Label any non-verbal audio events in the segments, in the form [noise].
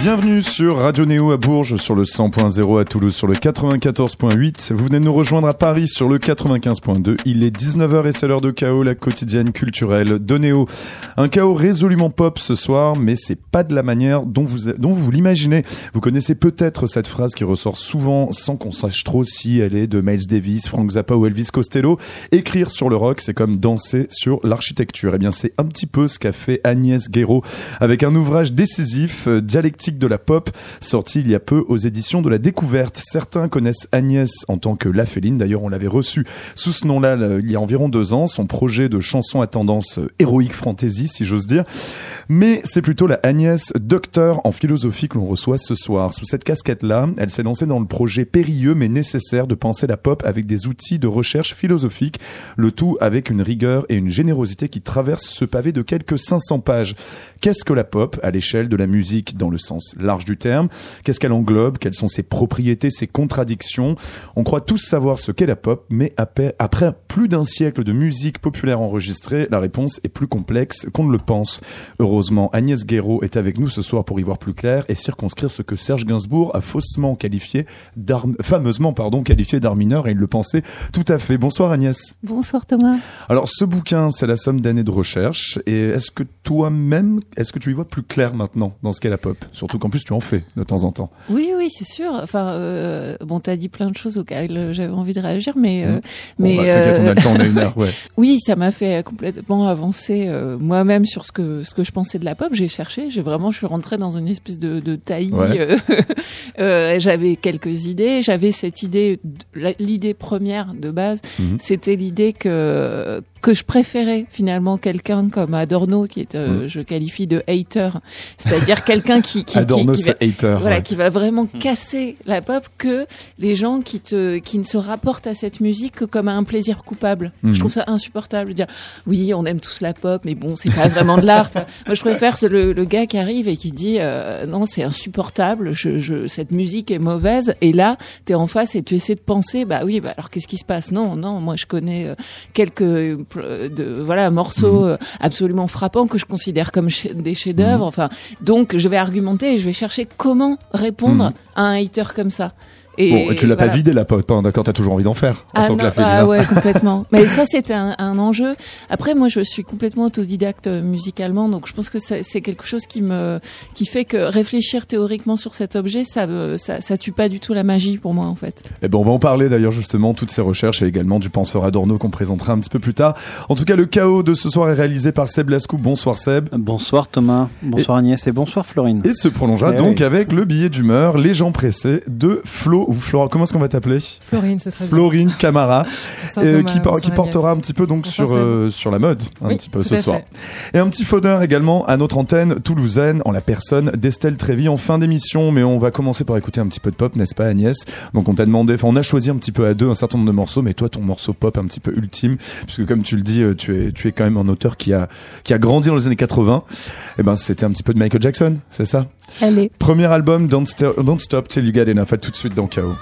Bienvenue sur Radio Néo à Bourges, sur le 100.0 à Toulouse, sur le 94.8. Vous venez de nous rejoindre à Paris sur le 95.2. Il est 19h et c'est l'heure de chaos, la quotidienne culturelle de Néo. Un chaos résolument pop ce soir, mais c'est pas de la manière dont vous, dont vous l'imaginez. Vous connaissez peut-être cette phrase qui ressort souvent sans qu'on sache trop si elle est de Miles Davis, Frank Zappa ou Elvis Costello. Écrire sur le rock, c'est comme danser sur l'architecture. Eh bien, c'est un petit peu ce qu'a fait Agnès Guéraud avec un ouvrage décisif, euh, de la pop, sorti il y a peu aux éditions de la Découverte. Certains connaissent Agnès en tant que La Féline. D'ailleurs, on l'avait reçu sous ce nom-là il y a environ deux ans. Son projet de chanson à tendance héroïque fantasy, si j'ose dire. Mais c'est plutôt la Agnès docteur en philosophie que l'on reçoit ce soir. Sous cette casquette-là, elle s'est lancée dans le projet périlleux mais nécessaire de penser la pop avec des outils de recherche philosophique, le tout avec une rigueur et une générosité qui traversent ce pavé de quelques 500 pages. Qu'est-ce que la pop à l'échelle de la musique dans le sens large du terme. Qu'est-ce qu'elle englobe? Quelles sont ses propriétés, ses contradictions? On croit tous savoir ce qu'est la pop, mais après, plus d'un siècle de musique populaire enregistrée, la réponse est plus complexe qu'on ne le pense. Heureusement, Agnès Guéraud est avec nous ce soir pour y voir plus clair et circonscrire ce que Serge Gainsbourg a faussement qualifié fameusement pardon, qualifié d'art mineur et il le pensait tout à fait. Bonsoir Agnès. Bonsoir Thomas. Alors ce bouquin, c'est la somme d'années de recherche et est-ce que toi-même, est-ce que tu y vois plus clair maintenant dans ce qu'est la pop Surtout qu'en plus, tu en fais de temps en temps. Oui, oui, c'est sûr. Enfin, euh, bon, t'as dit plein de choses auxquelles j'avais envie de réagir, mais, euh, mmh. mais bah, t'inquiète, on a le temps, on a une heure. Ouais. [laughs] oui, ça m'a fait complètement avancer euh, moi-même sur ce que ce que je pensais de la pop. J'ai cherché, j'ai vraiment, je suis rentrée dans une espèce de, de taillis. Euh, [laughs] euh, j'avais quelques idées. J'avais cette idée, l'idée première de base, mmh. c'était l'idée que que je préférais finalement quelqu'un comme Adorno, qui est, euh, mmh. je qualifie de hater, c'est-à-dire quelqu'un qui qui, Adorno, qui, va, hater, voilà, qui va vraiment mmh. casser la pop, que les gens qui te qui ne se rapportent à cette musique que comme à un plaisir coupable. Je mmh. trouve ça insupportable de dire oui, on aime tous la pop, mais bon, c'est pas vraiment de l'art. Moi, je préfère le, le, gars qui arrive et qui dit euh, non, c'est insupportable, je, je, cette musique est mauvaise, et là, tu es en face et tu essaies de penser bah oui, bah alors qu'est-ce qui se passe? Non, non, moi je connais euh, quelques de voilà morceaux mhm. euh, absolument frappants que je considère comme des chefs-d'œuvre. Mhm. Enfin, donc je vais argumenter et je vais chercher comment répondre mhm. à un hater comme ça. Et bon, tu l'as pas vidé la pote, hein, d'accord T'as toujours envie d'en faire en ah tant que la Ah ouais, [laughs] complètement. Mais ça, c'était un, un, enjeu. Après, moi, je suis complètement autodidacte euh, musicalement, donc je pense que c'est quelque chose qui me, qui fait que réfléchir théoriquement sur cet objet, ça, ça, ça tue pas du tout la magie pour moi, en fait. Et eh ben, on va en parler d'ailleurs justement toutes ces recherches et également du penseur Adorno qu'on présentera un petit peu plus tard. En tout cas, le chaos de ce soir est réalisé par Seb Lascou. Bonsoir Seb. Bonsoir Thomas. Bonsoir Agnès et bonsoir Florine. Et se prolongera eh donc avec le billet d'humeur, les gens pressés de Flo ou Flora. Comment est-ce qu'on va t'appeler Florine, c'est très Florine Camara, [laughs] euh, qui, qui portera un petit peu donc sur euh, sur la mode un petit peu ce soir. Et un petit faudeur également à notre antenne toulousaine en la personne d'Estelle Trévi en fin d'émission. Mais on va commencer par écouter un petit peu de pop, n'est-ce pas Agnès? Donc on t'a demandé, enfin on a choisi un petit peu à deux un certain nombre de morceaux, mais toi ton morceau pop un petit peu ultime, puisque comme tu le dis, euh, tu es tu es quand même un auteur qui a qui a grandi dans les années 80. Et eh ben c'était un petit peu de Michael Jackson, c'est ça? Allez. Premier album Don't, Don't Stop Till You Get Enough. À tout de suite dans Chaos.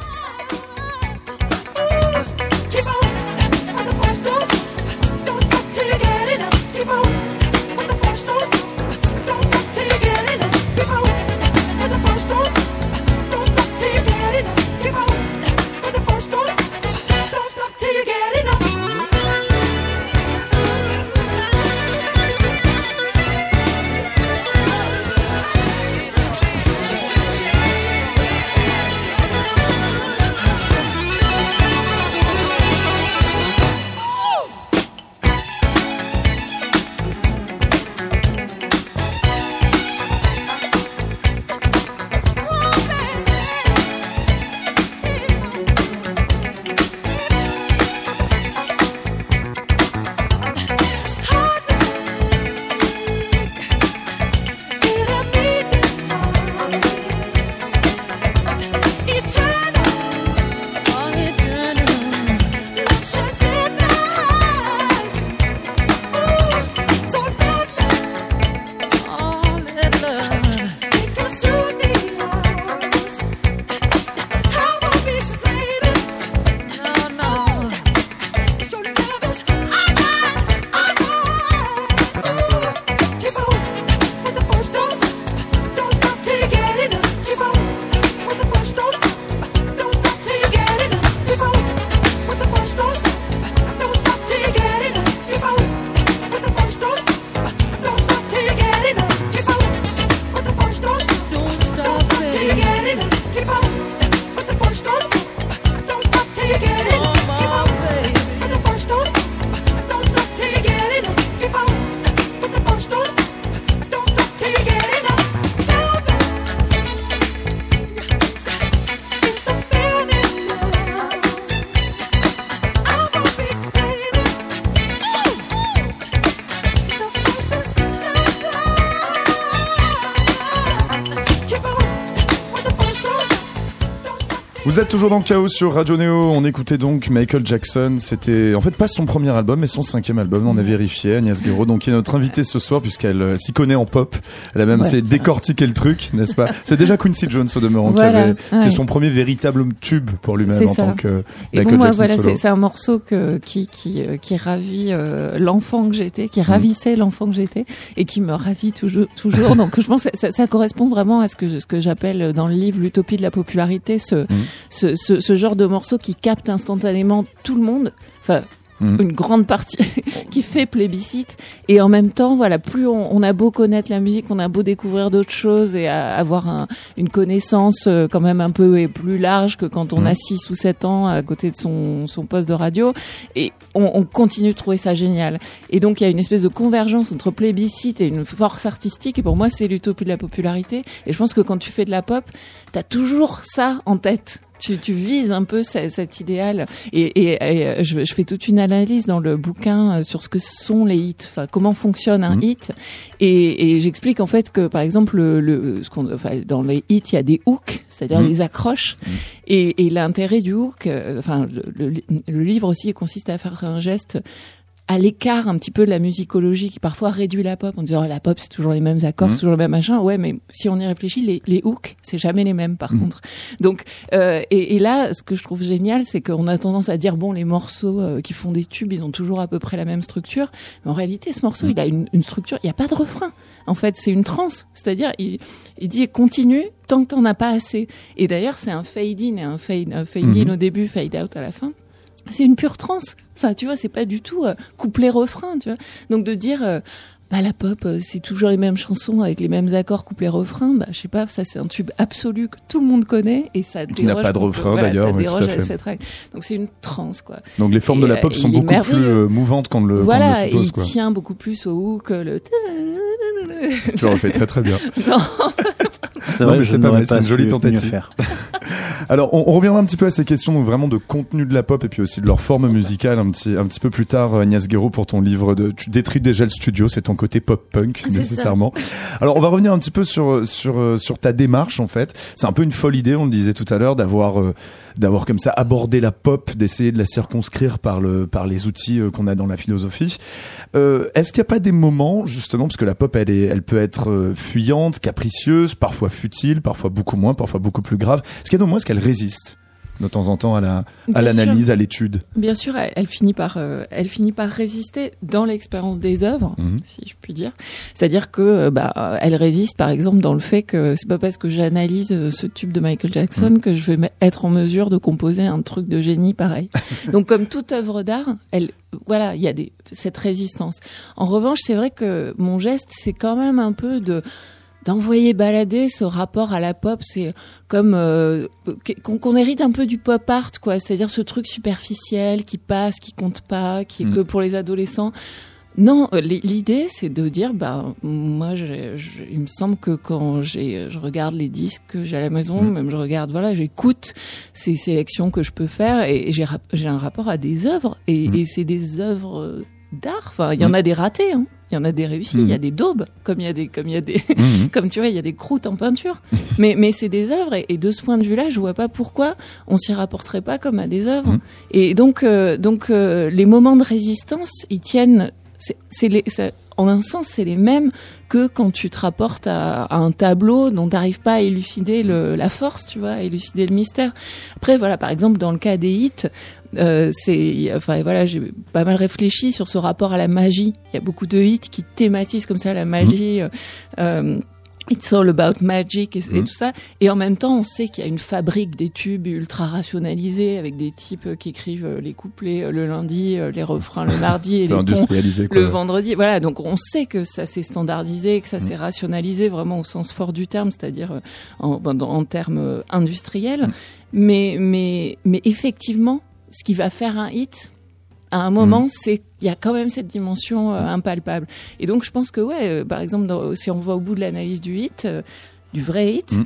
Vous êtes toujours dans le chaos sur Radio Neo. On écoutait donc Michael Jackson. C'était en fait pas son premier album, mais son cinquième album. On a vérifié. Agnès Guéraud, donc qui est notre invitée ce soir puisqu'elle euh, s'y connaît en pop. Elle a même ouais. décortiqué le truc, n'est-ce pas? C'est déjà Quincy Jones au demeurant. Voilà, avait... ouais. C'est son premier véritable tube pour lui-même en ça. tant que Et Michael bon, Jackson voilà, solo. c'est un morceau que, qui qui euh, qui ravit euh, l'enfant que j'étais, qui ravissait l'enfant que j'étais et qui me ravit toujours toujours. donc je pense que ça, ça correspond vraiment à ce que ce que j'appelle dans le livre l'utopie de la popularité, ce, ce, ce ce genre de morceau qui capte instantanément tout le monde. Enfin, Mhm. une grande partie [laughs] qui fait plébiscite. Et en même temps voilà plus on, on a beau connaître la musique on a beau découvrir d'autres choses et à, avoir un, une connaissance euh, quand même un peu plus large que quand on Mhm. a 6 ou 7 ans à côté de son, son poste de radio. Et on, on continue de trouver ça génial. Et donc il y a une espèce de convergence entre plébiscite et une force artistique. Et pour moi c'est l'utopie de la popularité. Et je pense que quand tu fais de la pop t'as toujours ça en tête. Tu, tu vises un peu ce- cet idéal. Et, et, et, euh, je, je fais toute une analyse dans le bouquin euh, sur ce que sont les hits, enfin comment fonctionne un Mhm. hit. Et, et j'explique en fait que par exemple le, le ce qu'on enfin dans les hits il y a des hooks, c'est-à-dire Mhm. les accroches. Et, et l'intérêt du hook, euh, enfin le, le, le livre aussi consiste à faire un geste à l'écart un petit peu de la musicologie qui parfois réduit la pop en disant oh, la pop c'est toujours les mêmes accords, c'est toujours le même machin. Ouais, mais si on y réfléchit, les, les hooks c'est jamais les mêmes par Mhm. contre. Donc euh, et, et là, ce que je trouve génial, c'est qu'on a tendance à dire bon les morceaux euh, qui font des tubes, ils ont toujours à peu près la même structure. Mais en réalité, ce morceau, Mhm. il a une, une structure. Il n'y a pas de refrain. En fait, c'est une transe. C'est-à-dire, il, il dit continue tant que t'en as pas assez. Et d'ailleurs, c'est un fade in et un fade, un fade in Mhm. au début, fade out à la fin c'est une pure transe. Enfin, tu vois, c'est pas du tout euh, couplet refrain, tu vois. Donc de dire euh, bah la pop euh, c'est toujours les mêmes chansons avec les mêmes accords couplet refrain, bah je sais pas, ça c'est un tube absolu que tout le monde connaît et ça Qui n'a pas de refrain, voilà, d'ailleurs, oui, tout à cette règle. Donc c'est une transe quoi. Donc les formes Et, de la euh, pop sont il est beaucoup plus euh, mouvantes qu'on le, voilà, ne et le il. Quoi. tient beaucoup plus au hook le Tu le refais très très bien. [laughs] non, Non, vrai mais c'est pas mal, c'est une jolie tentative. faire. [laughs] Alors, on, on reviendra un petit peu à ces questions, donc vraiment de contenu de la pop et puis aussi de leur forme musicale un petit, un petit peu plus tard, euh, Agnès Guéraud, pour ton livre de, tu détruis déjà le studio, c'est ton côté pop-punk, ça. nécessairement. Alors, on va revenir un petit peu sur, sur, euh, sur ta démarche, en fait. C'est un peu une folle idée, on le disait tout à l'heure, d'avoir, euh, d'avoir comme ça abordé la pop, d'essayer de la circonscrire par le, par les outils euh, qu'on a dans la philosophie. Euh, est-ce qu'il n'y a pas des moments, justement, parce que la pop, elle est, elle peut être euh, fuyante, capricieuse, parfois futile, parfois beaucoup moins, parfois beaucoup plus grave. Est-ce qu'il y a des moments où est-ce qu'elle résiste de temps en temps à la, à l'analyse, à l'étude Bien sûr, elle, elle finit par, euh, elle finit par résister dans l'expérience des œuvres, Mhm. si je puis dire. C'est-à-dire que, euh, bah, elle résiste, par exemple, dans le fait que c'est pas parce que j'analyse euh, ce tube de Michael Jackson Mhm. que je vais être en mesure de composer un truc de génie pareil. [laughs] Donc, comme toute œuvre d'art, elle, voilà, il y a des, cette résistance. En revanche, c'est vrai que mon geste, c'est quand même un peu de d'envoyer balader ce rapport à la pop, c'est comme euh, qu'on hérite un peu du pop art, quoi. C'est-à-dire ce truc superficiel qui passe, qui compte pas, qui est Mm. que pour les adolescents. Non, euh, l'idée c'est de dire, bah moi, je, je- il me semble que quand j'ai, je regarde les disques que j'ai à la maison, Mm. même je regarde, voilà, j'écoute ces sélections que je peux faire et, et j'ai un rapport à des œuvres et, Mm. et c'est des œuvres euh, d'art. Enfin, il y en a des ratés, hein. Il y en a des réussis, il y a des daubes, comme il y a des, comme il y a des, Mhm. [laughs] comme tu vois, il y a des croûtes en peinture. mais mais c'est des œuvres et, et de ce point de vue-là, je vois pas pourquoi on s'y rapporterait pas comme à des œuvres. Et donc euh, donc euh, les moments de résistance, ils tiennent. C'est c'est les ça- en un sens, c'est les mêmes que quand tu te rapportes à, à un tableau dont t'arrives pas à élucider le, la force, tu vois, à élucider le mystère. Après, voilà, par exemple, dans le cas des hits, euh, c'est, enfin voilà, j'ai pas mal réfléchi sur ce rapport à la magie. Il y a beaucoup de hits qui thématisent comme ça la magie. euh, euh, It's all about magic et, et Mhm. tout ça. Et en même temps, on sait qu'il y a une fabrique des tubes ultra rationalisés avec des types qui écrivent euh, les couplets euh, le lundi, euh, les refrains le mardi et [laughs] les ponts le vendredi. Voilà, donc on sait que ça s'est standardisé, que ça Mm. s'est rationalisé vraiment au sens fort du terme, c'est-à-dire euh, en, en, en termes industriels. Mm. Mais, mais, mais effectivement, ce qui va faire un hit, à un moment, Mm. c'est il y a quand même cette dimension euh, impalpable. Et donc je pense que ouais, euh, par exemple, dans- si on va au bout de l'analyse du hit, euh, du vrai hit. Mm.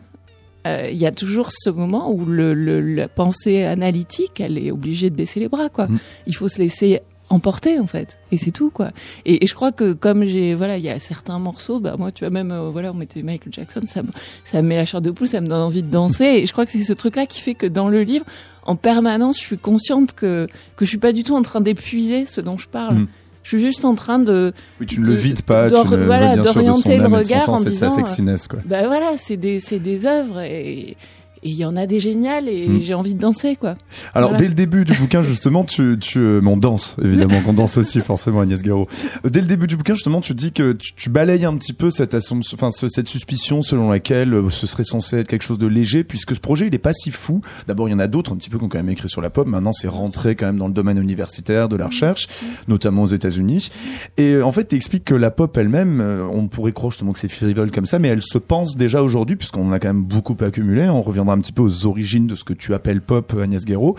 Il y a toujours ce moment où le, le- la pensée analytique, elle est obligée de baisser les bras, quoi. Mm. Il faut se laisser emporter en fait et c'est tout quoi et, je crois que comme j'ai voilà il y a certains morceaux bah moi tu vois même euh, voilà on mettait Michael Jackson ça ça me met la chair de poule ça me donne envie de danser et je crois que c'est ce truc là qui fait que dans le livre en permanence je suis consciente que que je suis pas du tout en train d'épuiser ce dont je parle mm. Je suis juste en train de. Oui, tu ne le vides pas. Tu ne, voilà, d'orienter le regard en disant. Sa sexiness, quoi. Bah voilà, c'est des, c'est des œuvres et, et il y en a des géniales et hmm. j'ai envie de danser quoi. Alors dès le début du bouquin justement tu tu euh, on danse évidemment qu'on danse aussi forcément Agnès Garot. Dès le début du bouquin justement tu dis que tu, balayes un petit peu cette enfin cette suspicion selon laquelle euh, ce serait censé être quelque chose de léger puisque ce projet il est pas si fou. D'abord il y en a d'autres un petit peu qui ont quand même écrit sur la pop. Maintenant c'est rentré quand même dans le domaine universitaire de la recherche notamment aux États-Unis et euh, en fait tu expliques que la pop elle-même on pourrait croire justement que c'est frivole comme ça mais elle se pense déjà aujourd'hui puisqu'on a quand même beaucoup accumulé on reviendra un petit peu aux origines de ce que tu appelles pop, Agnès Guéraud.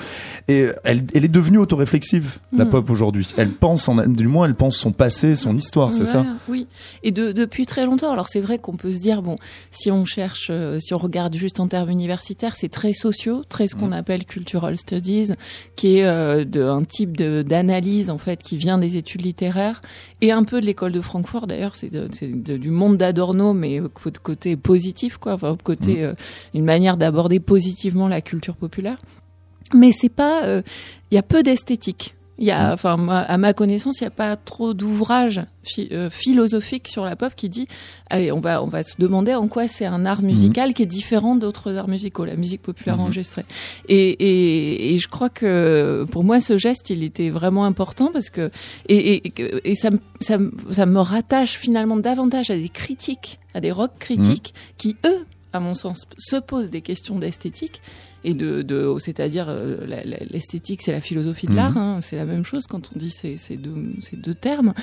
Et elle, elle est devenue autoréflexive, la mm. pop aujourd'hui. Elle pense, en, du moins, elle pense son passé, son histoire, c'est ça? Oui. Et de, depuis très longtemps. Alors c'est vrai qu'on peut se dire, bon, si on cherche, euh, si on regarde juste en termes universitaires, c'est très sociaux, très ce qu'on mm. appelle cultural studies, qui est euh, de, un type d'analyse en fait qui vient des études littéraires et un peu de l'école de Francfort d'ailleurs. C'est du monde d'Adorno, mais côté positif, quoi, enfin, côté mm. euh, une manière d'aborder positivement la culture populaire. Mais c'est pas, il euh, y a peu d'esthétique. Il y a, mm. enfin, à ma connaissance, il n'y a pas trop d'ouvrages euh, philosophiques sur la pop qui dit, allez, on va, on va se demander en quoi c'est un art mm. musical qui est différent d'autres arts musicaux, la musique populaire mm-hmm. enregistrée. Et, et, et, je crois que pour moi, ce geste, il était vraiment important parce que, et, et, et ça, ça, ça me rattache finalement davantage à des critiques, à des rock critiques mm. qui, eux, à mon sens, se posent des questions d'esthétique et de, de c'est-à-dire euh, l'esthétique, c'est la philosophie de mhm. l'art, hein, c'est la même chose quand on dit ces, ces, deux, ces deux termes.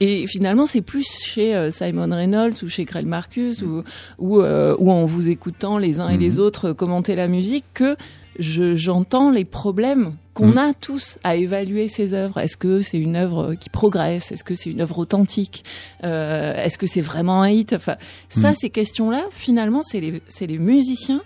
Et finalement, c'est plus chez euh, Simon Reynolds ou chez Greg Marcus ou, ou, euh, ou en vous écoutant les uns et les mhm. autres commenter la musique que j'entends les problèmes qu'on mm. a tous à évaluer ces œuvres. Est-ce que c'est une œuvre qui progresse? Est-ce que c'est une œuvre authentique? Euh, Est-ce que c'est vraiment un hit? Enfin, ça, ces questions-là, finalement, c'est les, les musiciens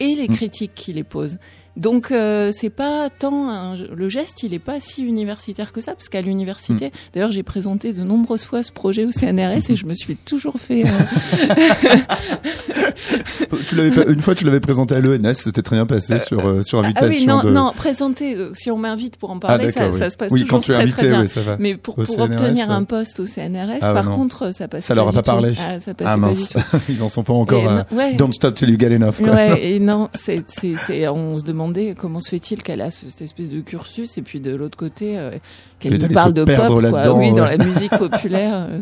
et les mm. critiques qui les posent. Donc euh, c'est pas tant le geste, il est pas si universitaire que ça, parce qu'à l'université, hmm. d'ailleurs j'ai présenté de nombreuses fois ce projet au CNRS et je me suis toujours fait. Euh, [laughs] [laughs] tu l'avais une fois, tu l'avais présenté à l'ENS, c'était très bien passé euh, sur euh, sur invitation. Ah oui, non, non, présenter. si on m'invite pour en parler, ah, ça, ça, se passe oui, toujours quand tu très, invité, très bien. Oui, ça va. Mais pour, pour obtenir un poste au CNRS, ah, par contre, ça passe. Ça leur a pas parlé. Ah, ça ah mince, [laughs] ils en sont pas encore. Don't stop till you get enough. Ouais, [laughs] et non, c'est c'est on se demande comment se fait-il qu'elle a cette espèce de cursus et puis de l'autre côté euh, qu'elle nous parle de pop quoi. oui dans la musique populaire euh,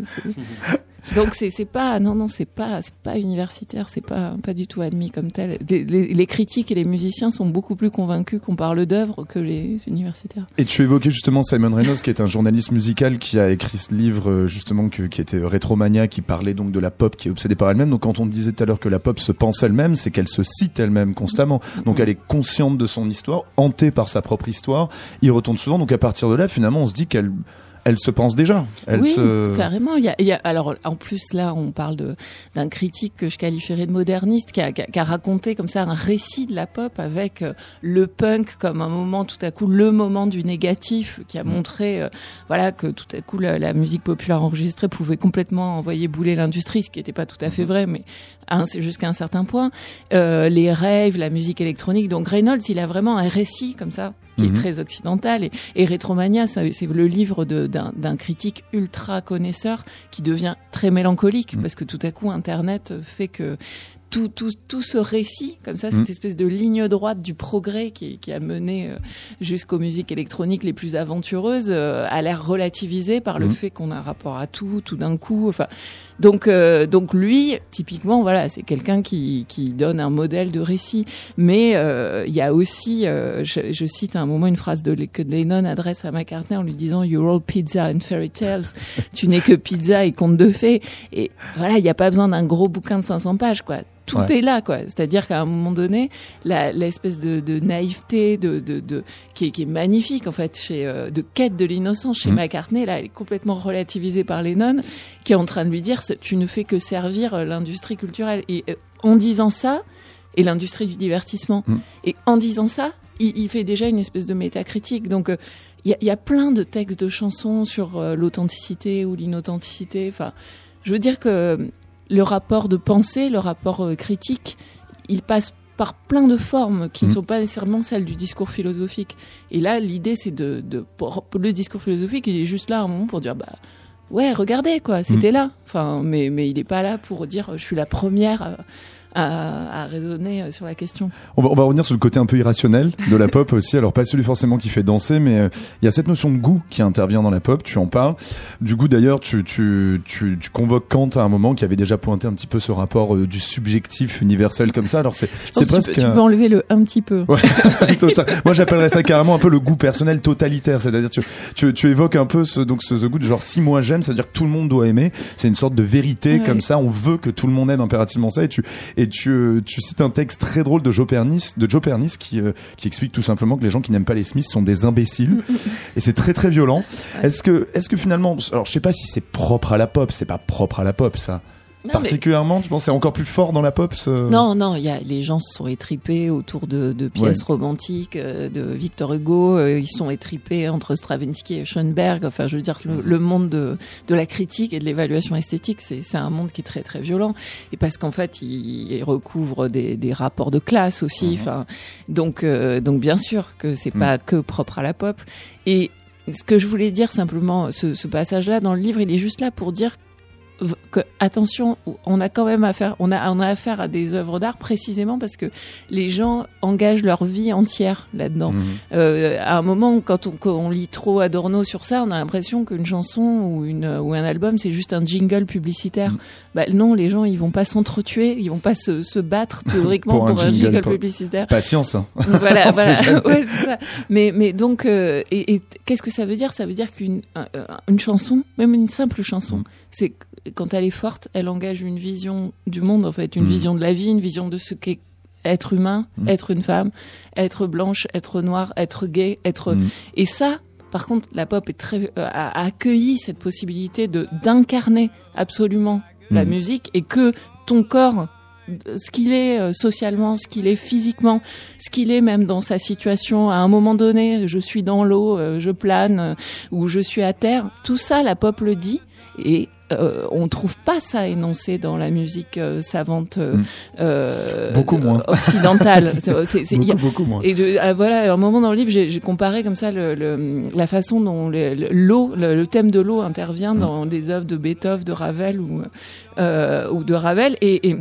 Donc c'est pas non non c'est pas c'est pas universitaire c'est pas pas du tout admis comme tel. Les, critiques et les musiciens sont beaucoup plus convaincus qu'on parle d'œuvres que les universitaires. Et tu évoquais justement Simon Reynolds qui est un journaliste musical qui a écrit ce livre euh, justement qui était Rétromania qui parlait donc de la pop qui est obsédée par elle-même. Donc quand on disait tout à l'heure que la pop se pense elle-même, c'est qu'elle se cite elle-même constamment. Donc elle est consciente de son histoire, hantée par sa propre histoire. Il retourne souvent. Donc à partir de là, finalement, on se dit qu'elle elle se pense déjà. Elle oui, se... carrément. Il y, a, il y a, alors, en plus, là, on parle de, d'un critique que je qualifierais de moderniste, qui a, qui a, raconté comme ça un récit de la pop avec euh, le punk comme un moment, tout à coup, le moment du négatif, qui a mm. montré, euh, voilà, que tout à coup, la, musique populaire enregistrée pouvait complètement envoyer bouler l'industrie, ce qui n'était pas tout à fait mm-hmm. vrai, mais jusqu'à un certain point. Euh, les rêves, la musique électronique. Donc Reynolds, il a vraiment un récit comme ça qui est mhm. très occidental. Et, et Rétromania, c'est le livre d'un critique ultra connaisseur qui devient très mélancolique mhm. parce que tout à coup, Internet fait que tout, tout, tout ce récit, comme ça, cette mm. espèce de ligne droite du progrès qui, qui a mené euh, jusqu'aux musiques électroniques les plus aventureuses, euh, a l'air relativisé par le fait qu'on a un rapport à tout, tout d'un coup. Enfin, donc, euh, donc lui, typiquement, voilà, c'est quelqu'un qui, qui donne un modèle de récit. Mais il y a aussi, je, je, cite à un moment une phrase de, que Lennon adresse à McCartney en lui disant "You're all pizza and fairy tales." tu n'es que pizza et conte de fées. Et voilà, il n'y a pas besoin d'un gros bouquin de 500 pages, quoi tout est là, quoi. C'est-à-dire qu'à un moment donné, l'espèce de, de, naïveté, de, de, de qui, est, qui, est, magnifique en fait, chez, euh, de quête de l'innocence chez mmh. McCartney, là, elle est complètement relativisée par Lennon, qui est en train de lui dire, tu ne fais que servir euh, l'industrie culturelle. Et euh, en disant ça, et l'industrie du divertissement. Mmh. Et en disant ça, il, il, fait déjà une espèce de métacritique. Donc, il y, a plein de textes de chansons sur l'authenticité ou l'inauthenticité. Enfin, je veux dire que le rapport de pensée, le rapport critique, il passe par plein de formes qui ne mm. sont pas nécessairement celles du discours philosophique. Et là, l'idée, c'est de, de, le discours philosophique, il est juste là un moment pour dire, bah, ouais, regardez, quoi, c'était mm. là. Enfin, mais, mais il n'est pas là pour dire, je suis la première à, raisonner euh, sur la question. On va, on va, revenir sur le côté un peu irrationnel de la pop [laughs] aussi. Alors pas celui forcément qui fait danser, mais euh, il y a cette notion de goût qui intervient dans la pop. Tu en parles. Du goût d'ailleurs, tu, tu, tu, tu, convoques Kant à un moment qui avait déjà pointé un petit peu ce rapport euh, du subjectif universel comme ça. Alors c'est presque. Tu, peux enlever le un petit peu. Ouais, [laughs] Moi j'appellerais ça carrément un peu le goût personnel totalitaire. C'est-à-dire tu, tu, tu évoques un peu ce, donc ce, goût de genre si moi j'aime, c'est-à-dire que tout le monde doit aimer. C'est une sorte de vérité comme ça. On veut que tout le monde aime impérativement ça et tu et tu, tu cites un texte très drôle de Joe Pernis, de Joe Pernis qui, euh, qui explique tout simplement que les gens qui n'aiment pas les Smiths sont des imbéciles. Mm, mm, mm. et c'est très très violent. Est-ce que, est-ce que finalement, alors je sais pas si c'est propre à la pop, c'est pas propre à la pop ça. Particulièrement, tu penses c'est encore plus fort dans la pop Non, non, il y a les gens se sont étripés autour de, de pièces romantiques euh, de Victor Hugo. Euh, ils sont étripés entre Stravinsky et Schoenberg. Enfin, je veux dire, le, monde de, de la critique et de l'évaluation esthétique, c'est un monde qui est très très violent. Et parce qu'en fait, il, recouvre des, des, rapports de classe aussi. Mhm. Enfin, donc euh, donc bien sûr que c'est mhm. pas que propre à la pop. Et ce que je voulais dire simplement, ce, ce passage-là dans le livre, il est juste là pour dire que, attention, on a quand même affaire, on a, on a affaire à des œuvres d'art précisément parce que les gens engagent leur vie entière là-dedans. Mhm. Euh, à un moment, quand on, quand on, lit trop Adorno sur ça, on a l'impression qu'une chanson ou, une, ou un album, c'est juste un jingle publicitaire. Mhm. Bah, non, les gens, ils vont pas s'entretuer, ils vont pas se, se battre [laughs] théoriquement pour, un, jingle, publicitaire. Patience. Hein. Voilà, [laughs] voilà. [laughs] ouais, ça. Mais, mais donc, euh, et, et qu'est-ce que ça veut dire? Ça veut dire qu'une une chanson, même une simple chanson, mhm. c'est quand elle est forte, elle engage une vision du monde, en fait, une mm. vision de la vie, une vision de ce qu'est être humain, mm. être une femme, être blanche, être noire, être gay, être. Mm. Et ça, par contre, la pop est très, euh, a, accueilli cette possibilité de d'incarner absolument la musique et que ton corps ce qu'il est euh, socialement, ce qu'il est physiquement, ce qu'il est même dans sa situation à un moment donné, je suis dans l'eau, euh, je plane ou je suis à terre, tout ça la pop le dit et euh, on trouve pas ça énoncé dans la musique euh, savante euh, euh, beaucoup moins [laughs] occidentale. [laughs] c'est, beaucoup, beaucoup, moins. Et de, ah, voilà, un moment dans le livre, j'ai, comparé comme ça le, le, la façon dont l'eau, le, thème de l'eau intervient mm. dans des œuvres de Beethoven, de Ravel ou ou de Ravel et, et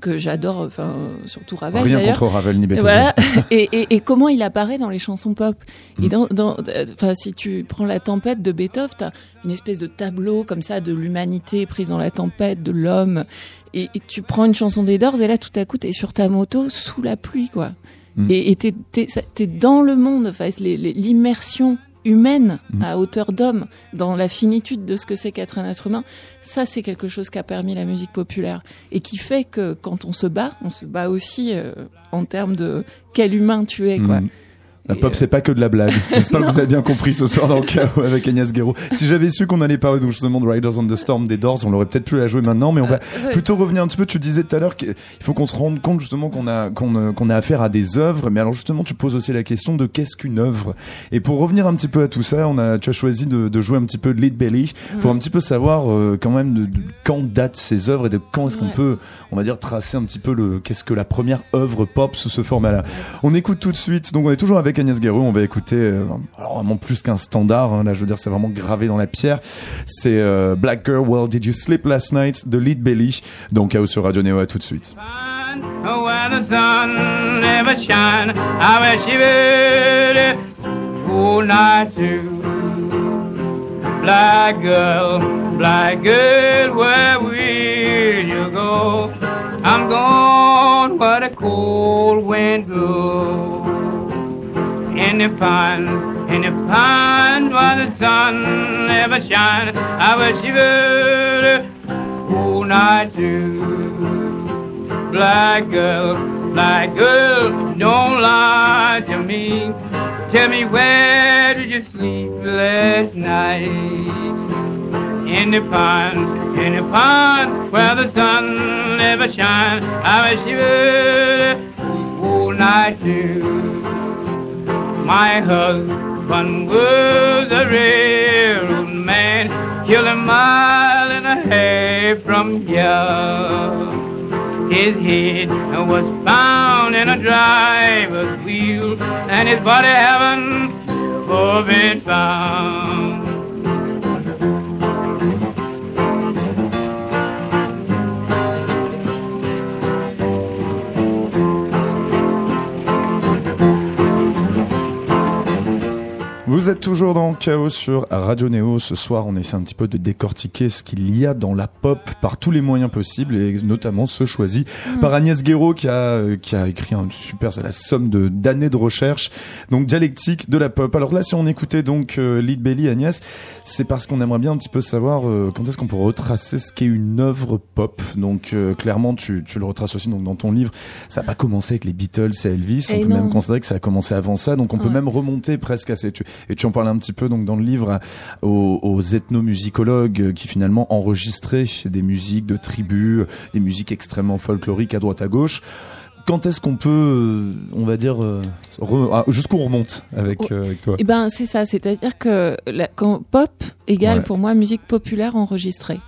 que j'adore, enfin surtout Ravel. Rien contre Ravel ni Beethoven. Voilà. [laughs] et, et, et, comment il apparaît dans les chansons pop. Et mm. dans, dans, enfin si tu prends la tempête de Beethoven, t'as une espèce de tableau comme ça de l'humanité prise dans la tempête, de l'homme. Et, et, tu prends une chanson des Doors et là tout à coup t'es sur ta moto sous la pluie quoi. Mm. Et t'es es, dans le monde. Enfin l'immersion humaine mm. à hauteur d'homme dans la finitude de ce que c'est qu'être un être humain, ça c'est quelque chose qui a permis la musique populaire et qui fait que quand on se bat, on se bat aussi euh, en termes de quel humain tu es quoi. Mm. La pop, c'est pas que de la blague. [laughs] J'espère que vous avez bien compris ce soir dans le [laughs] chaos avec Agnès Guéraud. Si j'avais su qu'on allait parler justement de Riders on the Storm des Doors, on l'aurait peut-être plus la jouer maintenant, mais on va euh, plutôt revenir un petit peu. Tu disais tout à l'heure qu'il faut qu'on se rende compte justement qu'on a qu'on euh, qu'on a affaire à des œuvres, mais alors justement tu poses aussi la question de qu'est-ce qu'une œuvre? Et pour revenir un petit peu à tout ça, on a tu as choisi de, de jouer un petit peu de Lead Belly pour un petit peu savoir euh, quand même de, quand datent ces œuvres et de quand est-ce qu'on peut, on va dire, tracer un petit peu le qu'est-ce que la première œuvre pop sous ce format-là. On écoute tout de suite. Donc on est toujours avec Agnès. On va écouter euh, vraiment plus qu'un standard. Hein, là, je veux dire, c'est vraiment gravé dans la pierre. C'est euh, Black Girl, Well Did You Sleep Last Night de Lead Belly. Donc, Chaos sur Radio Neo. À tout de suite. Black girl, black girl, where will you go? I'm gone, a cold wind. In the pond, in the pond where the sun never shines. I you would all night too. Black girl, black girl, don't lie to me. Tell me where did you sleep last night? In the pond, in the pond where the sun never shines. I you would all night too my husband, was a railroad man, killed a mile and a half from here. His head was found in a driver's wheel, and his body haven't been found. Vous êtes toujours dans Chaos sur Radio Néo. Ce soir, on essaie un petit peu de décortiquer ce qu'il y a dans la pop par tous les moyens possibles et notamment ceux choisis mm. par Agnès Guéraud qui a, euh, qui a écrit un super, c'est la somme de, d'années de recherche. Donc, dialectique de la pop. Alors là, si on écoutait donc euh, Lead Belly, Agnès, c'est parce qu'on aimerait bien un petit peu savoir euh, quand est-ce qu'on peut retracer ce qu'est une œuvre pop. Donc, clairement, tu, tu le retraces aussi donc, dans ton livre. Ça n'a pas commencé avec les Beatles et Elvis. on peut même considérer que ça a commencé avant ça. Donc, on peut même remonter presque à ces, et tu en parlais un petit peu donc dans le livre aux, aux ethnomusicologues qui finalement enregistraient des musiques de tribus, des musiques extrêmement folkloriques à droite à gauche quand est-ce qu'on peut, on va dire, euh, ah, jusqu'où on remonte avec, euh, avec toi? Eh ben, c'est ça. C'est-à-dire que la, quand pop égale pour moi musique populaire enregistrée.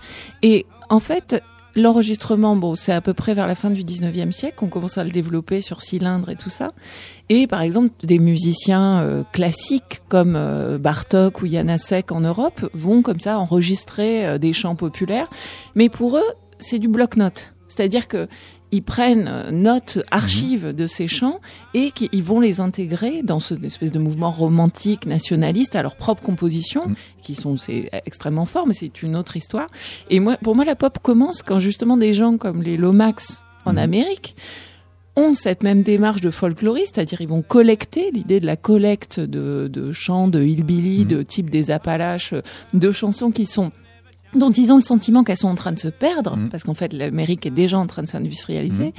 Et en fait, L'enregistrement, bon, c'est à peu près vers la fin du 19e siècle qu'on commence à le développer sur cylindre et tout ça. Et par exemple, des musiciens euh, classiques comme euh, Bartok ou Janacek en Europe vont comme ça enregistrer euh, des chants populaires. Mais pour eux, c'est du bloc-notes. C'est-à-dire que ils prennent euh, note, archives de ces chants et qu'ils vont les intégrer dans ce espèce de mouvement romantique nationaliste à leur propre composition, mm. qui sont c'est extrêmement fort, mais c'est une autre histoire. Et moi, pour moi, la pop commence quand justement des gens comme les Lomax en mm. Amérique ont cette même démarche de folkloriste, c'est-à-dire ils vont collecter l'idée de la collecte de, de chants, de hillbilly, de type des Appalaches, de chansons qui sont dont ils ont le sentiment qu'elles sont en train de se perdre, mm. parce qu'en fait l'Amérique est déjà en train de s'industrialiser. Mm.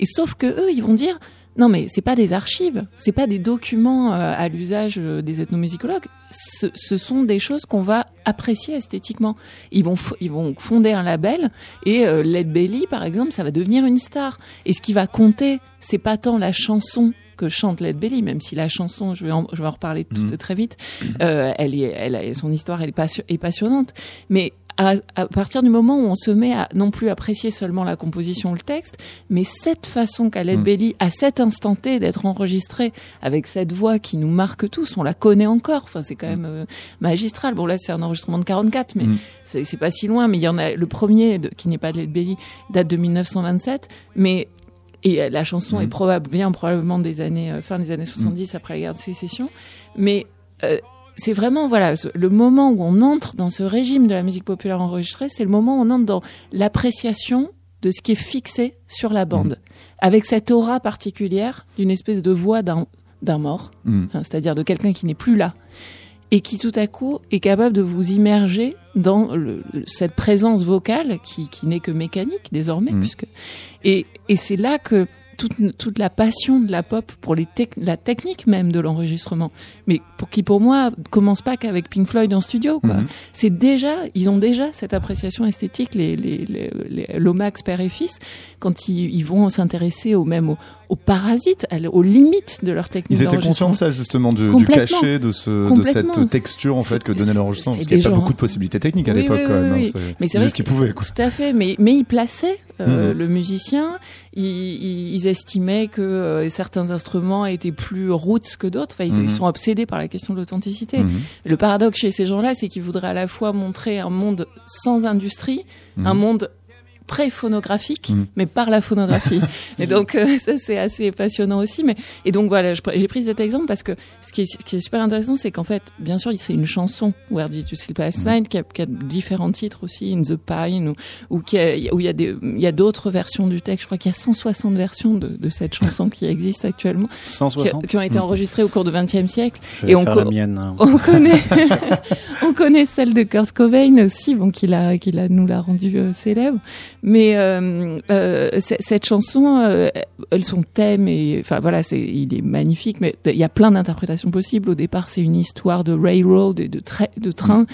Et sauf que eux, ils vont dire non mais c'est pas des archives, c'est pas des documents euh, à l'usage euh, des ethnomusicologues, ce, ce, sont des choses qu'on va apprécier esthétiquement. Ils vont ils vont fonder un label et euh, Led Belly par exemple, ça va devenir une star. Et ce qui va compter, c'est pas tant la chanson que chante Led Belly, même si la chanson, je vais en, je vais en reparler tout, mm. très vite, euh, elle est, elle, son histoire, elle est, est passionnante, mais à, à, partir du moment où on se met à non plus apprécier seulement la composition ou le texte, mais cette façon qu'a Led mm. Belly, à cet instant T, d'être enregistrée avec cette voix qui nous marque tous, on la connaît encore. Enfin, c'est quand mm. même euh, magistral. Bon, là, c'est un enregistrement de 44, mais mm. c'est pas si loin. Mais il y en a le premier, de, qui n'est pas Led Belly, date de 1927. Mais et la chanson est probable, vient probablement des années, euh, fin des années 70, après la guerre de sécession. Mais euh, c'est vraiment voilà le moment où on entre dans ce régime de la musique populaire enregistrée, c'est le moment où on entre dans l'appréciation de ce qui est fixé sur la bande, mmh. avec cette aura particulière d'une espèce de voix d'un d'un mort, mmh. hein, c'est-à-dire de quelqu'un qui n'est plus là et qui tout à coup est capable de vous immerger dans le, cette présence vocale qui, qui n'est que mécanique désormais, mmh. puisque et, et c'est là que toute, toute la passion de la pop pour les la technique même de l'enregistrement, mais pour qui pour moi commence pas qu'avec Pink Floyd en studio. quoi. C'est déjà, ils ont déjà cette appréciation esthétique, les, les, les, Lomax père et fils, quand ils, ils vont s'intéresser au même aux, aux, parasites, aux limites de leur technique. Ils étaient conscients de ça justement, du, du cachet de, ce, de cette texture en fait que donnait l'enregistrement, parce qu'il n'y avait pas beaucoup de possibilités techniques à l'époque quand même. Hein, mais c'est juste qu'ils pouvaient. Quoi. Tout à fait, mais mais ils plaçaient euh, mhm. le musicien, ils, ils, estimaient que euh, certains instruments étaient plus roots que d'autres. Enfin, ils, ils, mhm. sont obsédés par la question de l'authenticité. Mhm. Le paradoxe chez ces gens-là, c'est qu'ils voudraient à la fois montrer un monde sans industrie, un monde pré-phonographique, mm. mais par la phonographie. [laughs] et donc euh, ça c'est assez passionnant aussi. Mais et donc voilà, j'ai pris cet exemple parce que ce qui est, ce qui est super intéressant, c'est qu'en fait, bien sûr, c'est une chanson Where Did You Sleep Last Night qui a, qui a différents titres aussi, In the Pine ou, ou qui a, où il y a des il y a d'autres versions du texte. Je crois qu'il y a 160 versions de, de cette chanson qui existe actuellement, 160 qui, ont été mm. enregistrées au cours du XXe siècle. et on, la mienne, hein. on connaît [laughs] [laughs] on connaît celle de Kurt Cobain aussi, bon qui l'a qui l'a nous l'a rendu euh, célèbre. Mais euh, euh, cette chanson, euh, son thème et enfin voilà, c'est il est magnifique, mais il y a plein d'interprétations possibles. Au départ, c'est une histoire de railroad et de, de train,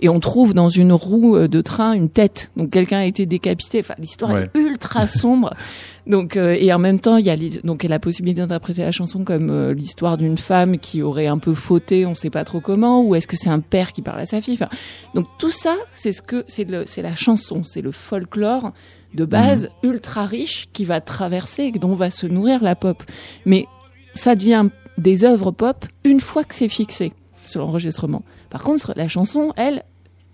et on trouve dans une roue de train une tête. Donc quelqu'un a été décapité. Enfin, l'histoire est ultra sombre. [laughs] Donc euh, et en même temps, il y a donc la possibilité d'interpréter la chanson comme euh, l'histoire d'une femme qui aurait un peu fauté, on sait pas trop comment, ou est-ce que c'est un père qui parle à sa fille. Enfin, donc tout ça, c'est ce que c'est le c'est la chanson, c'est le folklore de base mhm. ultra riche qui va traverser, dont va se nourrir la pop. Mais ça devient des œuvres pop une fois que c'est fixé sur l'enregistrement. Par contre, la chanson, elle,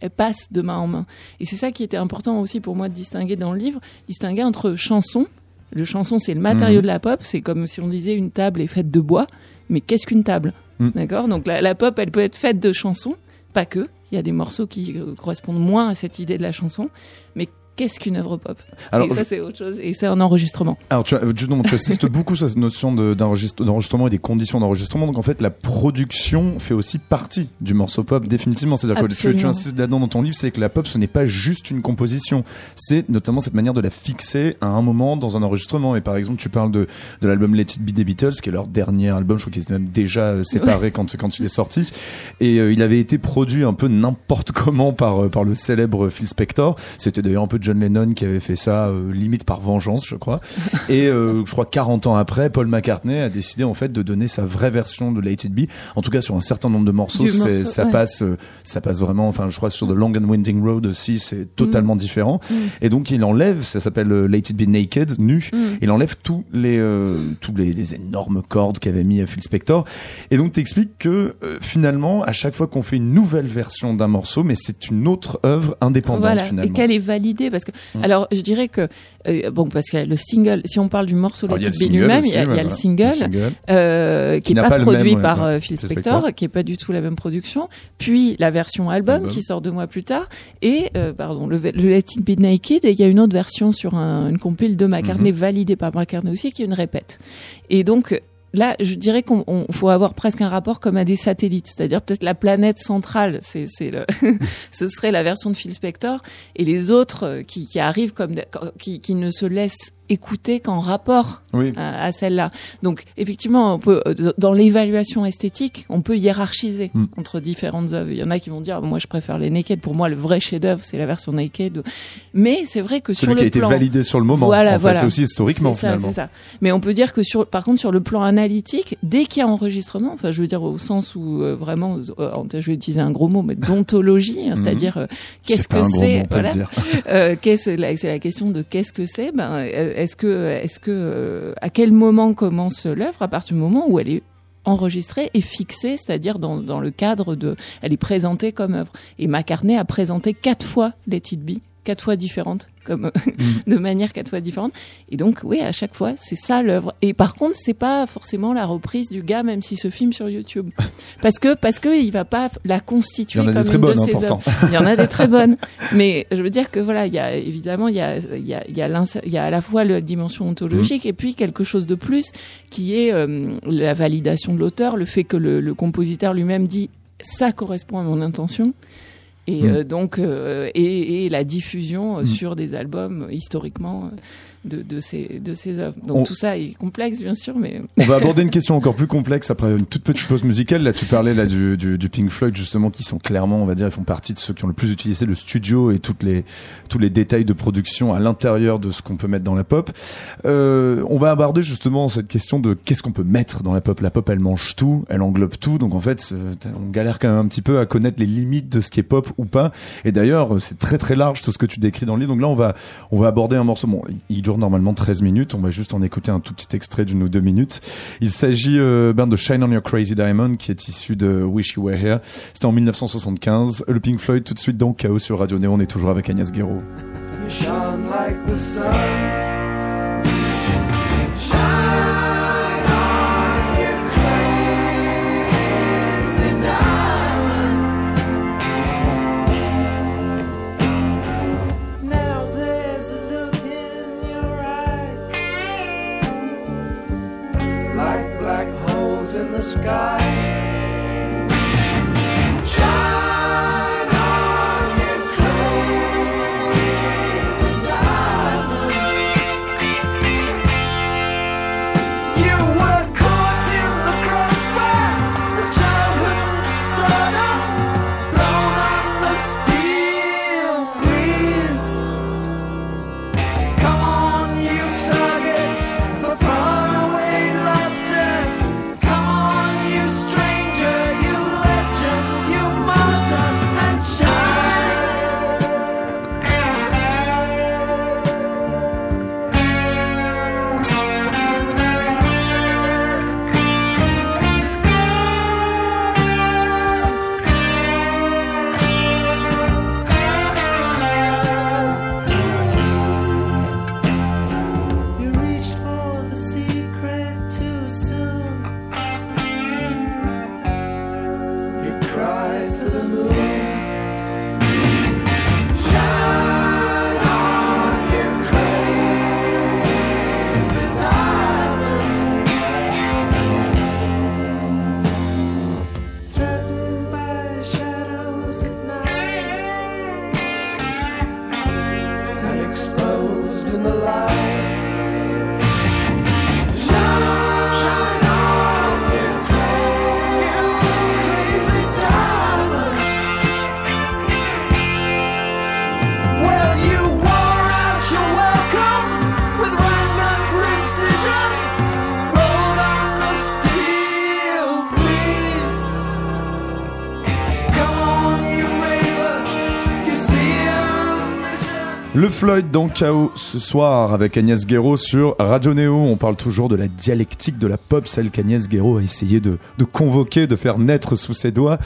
elle passe de main en main. Et c'est ça qui était important aussi pour moi de distinguer dans le livre, distinguer entre chanson. Le chanson, c'est le matériau mhm. de la pop. C'est comme si on disait une table est faite de bois. Mais qu'est-ce qu'une table mhm. D'accord? Donc la, pop, elle peut être faite de chansons, pas que. Il y a des morceaux qui euh, correspondent moins à cette idée de la chanson. Mais qu'est-ce qu'une œuvre pop? Alors, Et ça, c'est autre chose. Et c'est un enregistrement. Alors, tu, tu, tu assistes [laughs] beaucoup sur cette notion d'enregistrement et des conditions d'enregistrement. Donc, en fait, la production fait aussi partie du morceau pop, définitivement. C'est-à-dire que tu, tu insistes là-dedans dans ton livre, c'est que la pop, ce n'est pas juste une composition. C'est notamment cette manière de la fixer à un moment dans un enregistrement. Et par exemple, tu parles de, de l'album Let It Be des Beatles, qui est leur dernier album. Je crois qu'ils étaient même déjà euh, séparés quand, quand il est sorti. Et euh, il avait été produit un peu n'importe [laughs] comment par, euh, par le célèbre Phil Spector. C'était d'ailleurs un peu John Lennon qui avait fait ça euh, limite par vengeance, je crois. [laughs] Et euh, je crois 40 ans après, Paul McCartney a décidé en fait de donner sa vraie version de Let It Be. En tout cas, sur un certain nombre de morceaux, ça passe, euh, ça passe vraiment. Enfin, je crois sur The Long and Winding Road aussi, c'est totalement mm. différent. Mm. Et donc il enlève, ça s'appelle Let It Be Naked, nu. Mm. Il enlève tous les tous les, énormes cordes qu'avait mis Phil Spector. Et donc t'expliques que finalement, à chaque fois qu'on fait une nouvelle version d'un morceau, mais c'est une autre œuvre indépendante voilà. finalement. Et qu'elle est validée parce que, mm. alors, je dirais que, euh, bon, parce que le single, si on parle du morceau Let It Be lui-même, il y, a, le single, euh, qui, n'est pas, produit par euh, Phil Spector, qui est pas du tout la même production, puis la version album, qui sort deux mois plus tard, et, pardon, le, Let It Be Naked, et il y a une autre version sur un, une compile de McCartney, mm-hmm. validée par McCartney aussi, qui est une répète. Et donc, là, je dirais qu'on faut avoir presque un rapport comme à des satellites, c'est-à-dire peut-être la planète centrale, [laughs] ce serait la version de Phil Spector, et les autres euh, qui, arrivent comme qui ne se laissent écouter qu'en rapport à, celle-là. Donc effectivement, on peut euh, dans l'évaluation esthétique, on peut hiérarchiser hmm. entre différentes œuvres. Il y en a qui vont dire moi je préfère les naked. Pour moi, le vrai chef-d'œuvre c'est la version naked. Mais c'est vrai que sur le qui a plan, été validé sur le moment. Voilà, voilà. c'est aussi historiquement ça, finalement. Ça. Mais on peut dire que sur par contre sur le plan analytique, dès qu'il y a enregistrement, enfin je veux dire au sens où euh, vraiment, euh, je vais utiliser un gros mot, mais d'ontologie, hein, [laughs] c'est-à-dire qu'est-ce que c'est voilà. qu'est-ce c'est la question de qu'est-ce que c'est ben est-ce que, est-ce que, euh, à quel moment commence l'œuvre À partir du moment où elle est enregistrée et fixée, c'est-à-dire dans, le cadre de, elle est présentée comme œuvre. Et McCartney a présenté quatre fois Let It quatre fois différentes, comme mm. [laughs] de manière quatre fois différente. Et donc, oui, à chaque fois, c'est ça l'œuvre. Et par contre, c'est pas forcément la reprise du gars, même s'il se filme sur YouTube, [laughs] parce que parce que il va pas la constituer comme une de ses œuvres. Il y en a des très bonnes, [laughs] mais je veux dire que voilà, il y a évidemment il y a il y a il y a, il y a à la fois la dimension ontologique mm. et puis quelque chose de plus qui est euh, la validation de l'auteur, le fait que le, le compositeur lui-même dit ça correspond à mon intention et mm. euh, donc euh, et, et, la diffusion euh, mm. sur des albums historiquement de, de, ces, de ces œuvres. Donc tout ça est complexe, bien sûr, mais... On va aborder une question encore plus complexe après une toute petite pause musicale. Là, tu parlais là du, du, du, Pink Floyd, justement, qui sont clairement, on va dire, ils font partie de ceux qui ont le plus utilisé le studio et toutes les, tous les détails de production à l'intérieur de ce qu'on peut mettre dans la pop. Euh, on va aborder justement cette question de qu'est-ce qu'on peut mettre dans la pop. La pop, elle mange tout, elle englobe tout. Donc en fait, on galère quand même un petit peu à connaître les limites de ce qui est pop ou pas. Et d'ailleurs, c'est très très large tout ce que tu décris dans le livre. Donc là, on va, on va aborder un morceau. Bon, il dure normalement 13 minutes. On va juste en écouter un tout petit extrait d'une ou deux minutes. Il s'agit euh, ben, de Shine on Your Crazy Diamond qui est issu de Wish You Were Here. C'était en 1975. Le Pink Floyd tout de suite dans Chaos sur Radio Néon. On est toujours avec Agnès Guéraud. Le Floyd dans Chaos ce soir avec Agnès Guéraud sur Radio Néo. On parle toujours de la dialectique de la pop, celle qu'Agnès Guéraud a essayé de, convoquer, de faire naître sous ses doigts.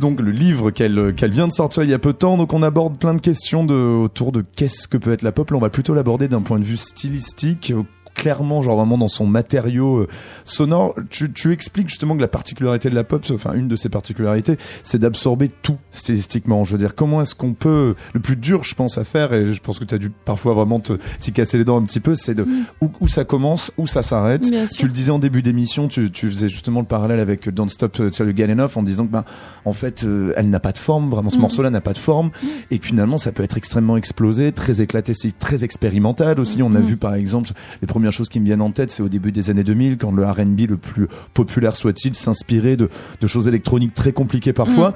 Donc le livre qu'elle qu'elle vient de sortir il y a peu de temps. Donc on aborde plein de questions de, autour de qu'est-ce que peut être la pop. Là, on va plutôt l'aborder d'un point de vue stylistique clairement, genre vraiment dans son matériau euh, sonore. Tu, tu expliques justement que la particularité de la pop, enfin une de ses particularités, c'est d'absorber tout stylistiquement. Je veux dire, comment est-ce qu'on peut, le plus dur, je pense, à faire, et je pense que tu as dû parfois vraiment t'y casser les dents un petit peu, c'est de mm. où, où, ça commence, où ça s'arrête. Tu le disais en début d'émission, tu, tu, faisais justement le parallèle avec Don't Stop You Get Enough en disant que ben en fait euh, elle n'a pas de forme, vraiment ce mm. morceau-là n'a pas de forme, mm. et que finalement ça peut être extrêmement explosé, très éclaté, c'est très expérimental aussi. On a vu par exemple les premiers chose qui me viennent en tête, c'est au début des années 2000, quand le R&B le plus populaire soit-il s'inspirait de, de, choses électroniques très compliquées parfois. Mm.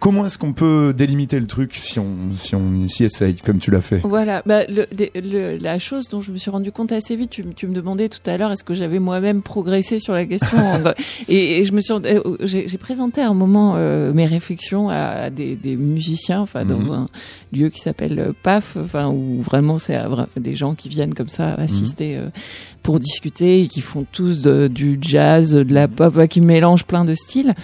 Comment est-ce qu'on peut délimiter le truc si on si on s'y essaye comme tu l'as fait Voilà, bah, le, le, la chose dont je me suis rendu compte assez vite, tu, tu me demandais tout à l'heure est-ce que j'avais moi-même progressé sur la question [laughs] et, je me suis euh, j'ai présenté à un moment euh, mes réflexions à, des, des, musiciens, enfin dans mhm. un lieu qui s'appelle euh, PAF, enfin où vraiment c'est des gens qui viennent comme ça assister mhm. pour discuter et qui font tous de, du jazz, de la pop, qui mélangent plein de styles.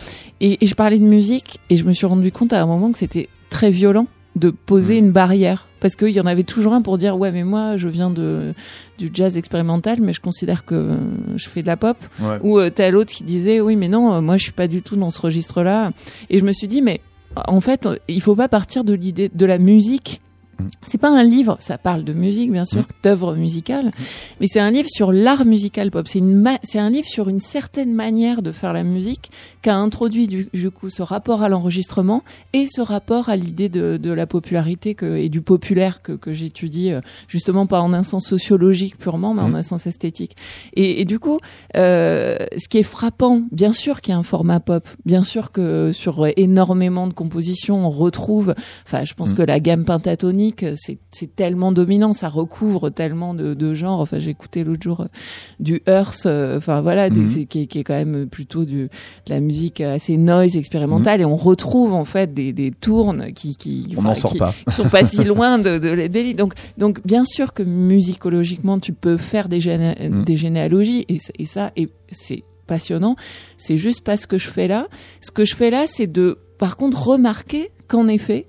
Et, et, je parlais de musique et je me suis rendu compte à un moment que c'était très violent de poser mmh. une barrière. Parce qu'il y en avait toujours un pour dire ouais mais moi je viens de du jazz expérimental mais je considère que je fais de la pop. Ou euh, tel autre qui disait oui mais non euh, moi je suis pas du tout dans ce registre là et je me suis dit mais en fait il faut pas partir de l'idée de la musique c'est pas un livre, ça parle de musique bien sûr, d'œuvres d'œuvre musicale, mais c'est un livre sur l'art musical pop. C'est un livre sur une certaine manière de faire la musique qu'a introduit du, coup ce rapport à l'enregistrement et ce rapport à l'idée de, de, la popularité que, et du populaire que, que j'étudie euh, justement pas en un sens sociologique purement, mais en un sens esthétique. Et, et du coup, euh, ce qui est frappant, bien sûr qu'il y a un format pop, bien sûr que sur énormément de compositions on retrouve, enfin je pense mm. que la gamme pentatonique c'est tellement dominant, ça recouvre tellement de, genres. Enfin, j'ai écouté l'autre jour euh, du Earth, euh, enfin voilà, mhm. qui, est quand même plutôt du, de la musique assez noise expérimentale, mhm. et on retrouve en fait des, des tournes qui qui, on sort pas. sont pas si [laughs] loin de, de, Donc donc bien sûr que musicologiquement tu peux faire des, mhm. des généalogies et, et ça et c'est passionnant. C'est juste pas ce que je fais là. Ce que je fais là, c'est de par contre remarquer qu'en effet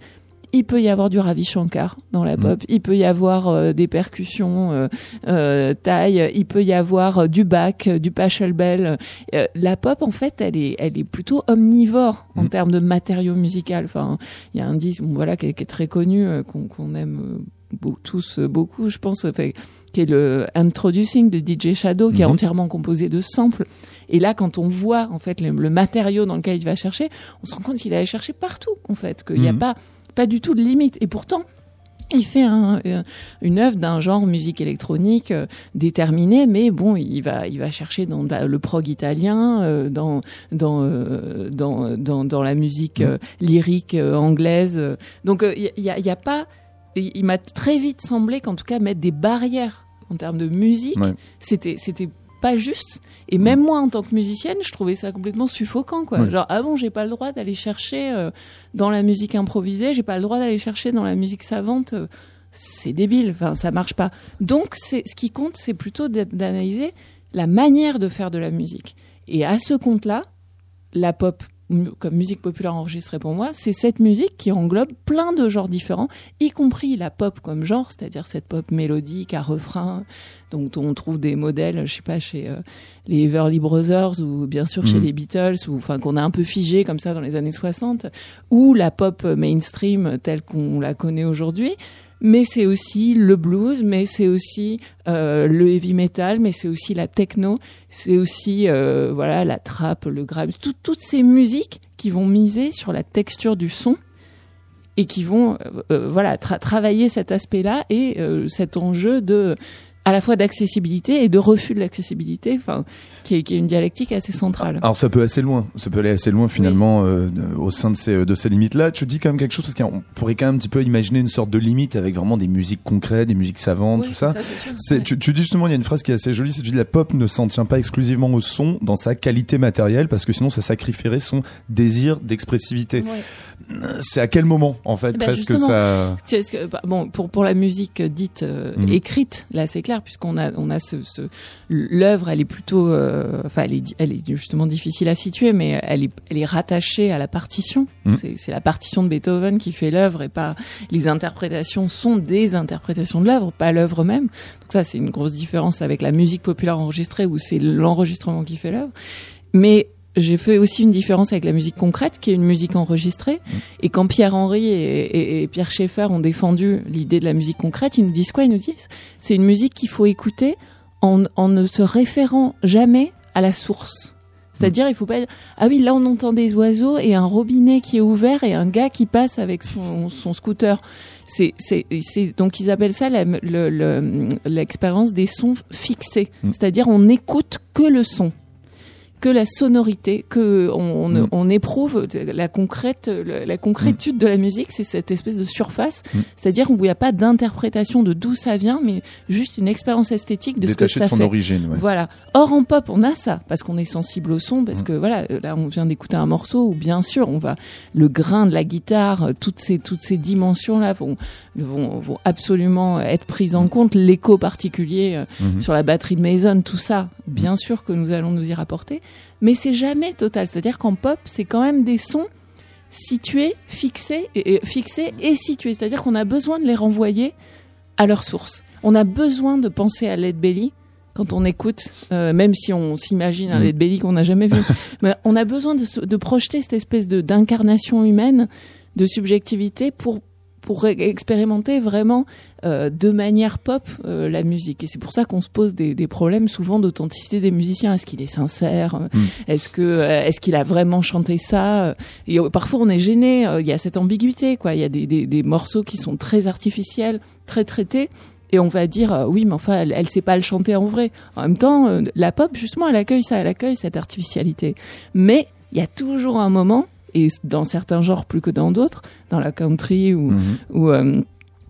il peut y avoir du Ravi Shankar dans la mm. pop, il peut y avoir euh, des percussions euh, euh, taille, il peut y avoir du Bach, du Pachelbel. la pop, en fait, elle est, elle est plutôt omnivore en mm. termes de matériaux musicaux. Enfin, il y a un disque, voilà, qui est, très connu, qu'on aime tous beaucoup, je pense, qui est le Introducing de DJ Shadow, qui est mm-hmm. entièrement composé de samples. Et là, quand on voit en fait le, matériau dans lequel il va chercher, on se rend compte qu'il allait chercher partout, en fait, qu'il n'y a mm-hmm. pas pas du tout de limite. Et pourtant, il fait un, euh, une œuvre d'un genre musique électronique euh, déterminé, mais bon, il va, il va chercher dans le prog italien, euh, dans, dans, dans, dans, dans, la musique lyrique anglaise. Donc, il y, a, y a pas. Il m'a très vite semblé qu'en tout cas mettre des barrières en termes de musique, c'était, c'était pas juste. Et même moi, en tant que musicienne, je trouvais ça complètement suffocant, quoi. Genre, ah bon, j'ai pas le droit d'aller chercher euh, dans la musique improvisée, j'ai pas le droit d'aller chercher dans la musique savante. Euh, c'est débile. Enfin, ça marche pas. Donc, c'est ce qui compte, c'est plutôt d'analyser la manière de faire de la musique. Et à ce compte-là, la pop comme musique populaire enregistrée pour moi, c'est cette musique qui englobe plein de genres différents, y compris la pop comme genre, c'est-à-dire cette pop mélodique à refrain, dont on trouve des modèles, je sais pas, chez euh, les Everly Brothers ou bien sûr chez mm. les Beatles, ou enfin qu'on a un peu figé comme ça dans les années 60, ou la pop mainstream telle qu'on la connaît aujourd'hui mais c'est aussi le blues, mais c'est aussi euh, le heavy metal, mais c'est aussi la techno, c'est aussi euh, voilà la trap, le grime, toutes ces musiques qui vont miser sur la texture du son et qui vont euh, voilà travailler cet aspect-là et cet enjeu de à la fois d'accessibilité et de refus de l'accessibilité, enfin, qui est, qui est, une dialectique assez centrale. Alors ça peut assez loin, ça peut aller assez loin finalement euh, au sein de ces, de ces limites-là. Tu dis quand même quelque chose parce qu'on pourrait quand même un petit peu imaginer une sorte de limite avec vraiment des musiques concrètes, des musiques savantes, tout ça. c'est tu, tu, dis justement, il y a une phrase qui est assez jolie, c'est tu dis la pop ne s'en tient pas exclusivement au son dans sa qualité matérielle parce que sinon ça sacrifierait son désir d'expressivité. C'est à quel moment en fait eh ben presque ça bah, Bon, pour pour la musique dite euh, mhm. écrite, là c'est clair puisqu'on a on a ce, ce l'œuvre, elle est plutôt, euh, enfin elle est elle est justement difficile à situer, mais elle est elle est rattachée à la partition. Mhm. C'est la partition de Beethoven qui fait l'œuvre et pas les interprétations sont des interprétations de l'œuvre, pas l'œuvre même. Donc ça c'est une grosse différence avec la musique populaire enregistrée où c'est l'enregistrement qui fait l'œuvre. Mais j'ai fait aussi une différence avec la musique concrète, qui est une musique enregistrée. Mm. Et quand Pierre Henry et, Pierre Schaeffer ont défendu l'idée de la musique concrète, ils nous disent quoi? Ils nous disent c'est une musique qu'il faut écouter en, ne se référant jamais à la source. C'est-à-dire, il faut pas dire, ah oui, là on entend des oiseaux et un robinet qui est ouvert et un gars qui passe avec son, scooter. C'est, c'est, donc ils appellent ça l'expérience des sons fixés. Mm. C'est-à-dire, on n'écoute que le son que la sonorité, que on, mm. on, éprouve la concrète, la concrétude mm. de la musique, c'est cette espèce de surface, mm. c'est-à-dire où il n'y a pas d'interprétation de d'où ça vient, mais juste une expérience esthétique de ce que ça de son fait. origine. Voilà. Or en pop, on a ça parce qu'on est sensible au son, parce que voilà, là on vient d'écouter un morceau où bien sûr on va le grain de la guitare, toutes ces toutes ces dimensions là vont vont, vont absolument être prises en compte, l'écho particulier euh, mm-hmm. sur la batterie de Mason, tout ça, bien sûr que nous allons nous y rapporter mais c'est jamais total. C'est-à-dire qu'en pop, c'est quand même des sons situés, fixés et, fixés et situés. C'est-à-dire qu'on a besoin de les renvoyer à leur source. On a besoin de penser à Led Belly quand on écoute, euh, même si on s'imagine un mm. Led Belly qu'on n'a jamais vu. [laughs] mais on a besoin de, de projeter cette espèce de d'incarnation humaine, de subjectivité pour pour expérimenter vraiment euh, de manière pop euh, la musique. Et c'est pour ça qu'on se pose des, des problèmes souvent d'authenticité des musiciens. Est-ce qu'il est sincère? Mm. Est-ce que euh, est-ce qu'il a vraiment chanté ça? Et parfois on est gêné. Il y a cette ambiguïté, quoi. Il y a des, des, des morceaux qui sont très artificiels, très traités et on va dire oui mais enfin elle, elle sait pas le chanter en vrai en même temps la pop justement elle accueille ça elle accueille cette artificialité mais il y a toujours un moment et dans certains genres plus que dans d'autres, dans la country ou, mhm. ou, euh,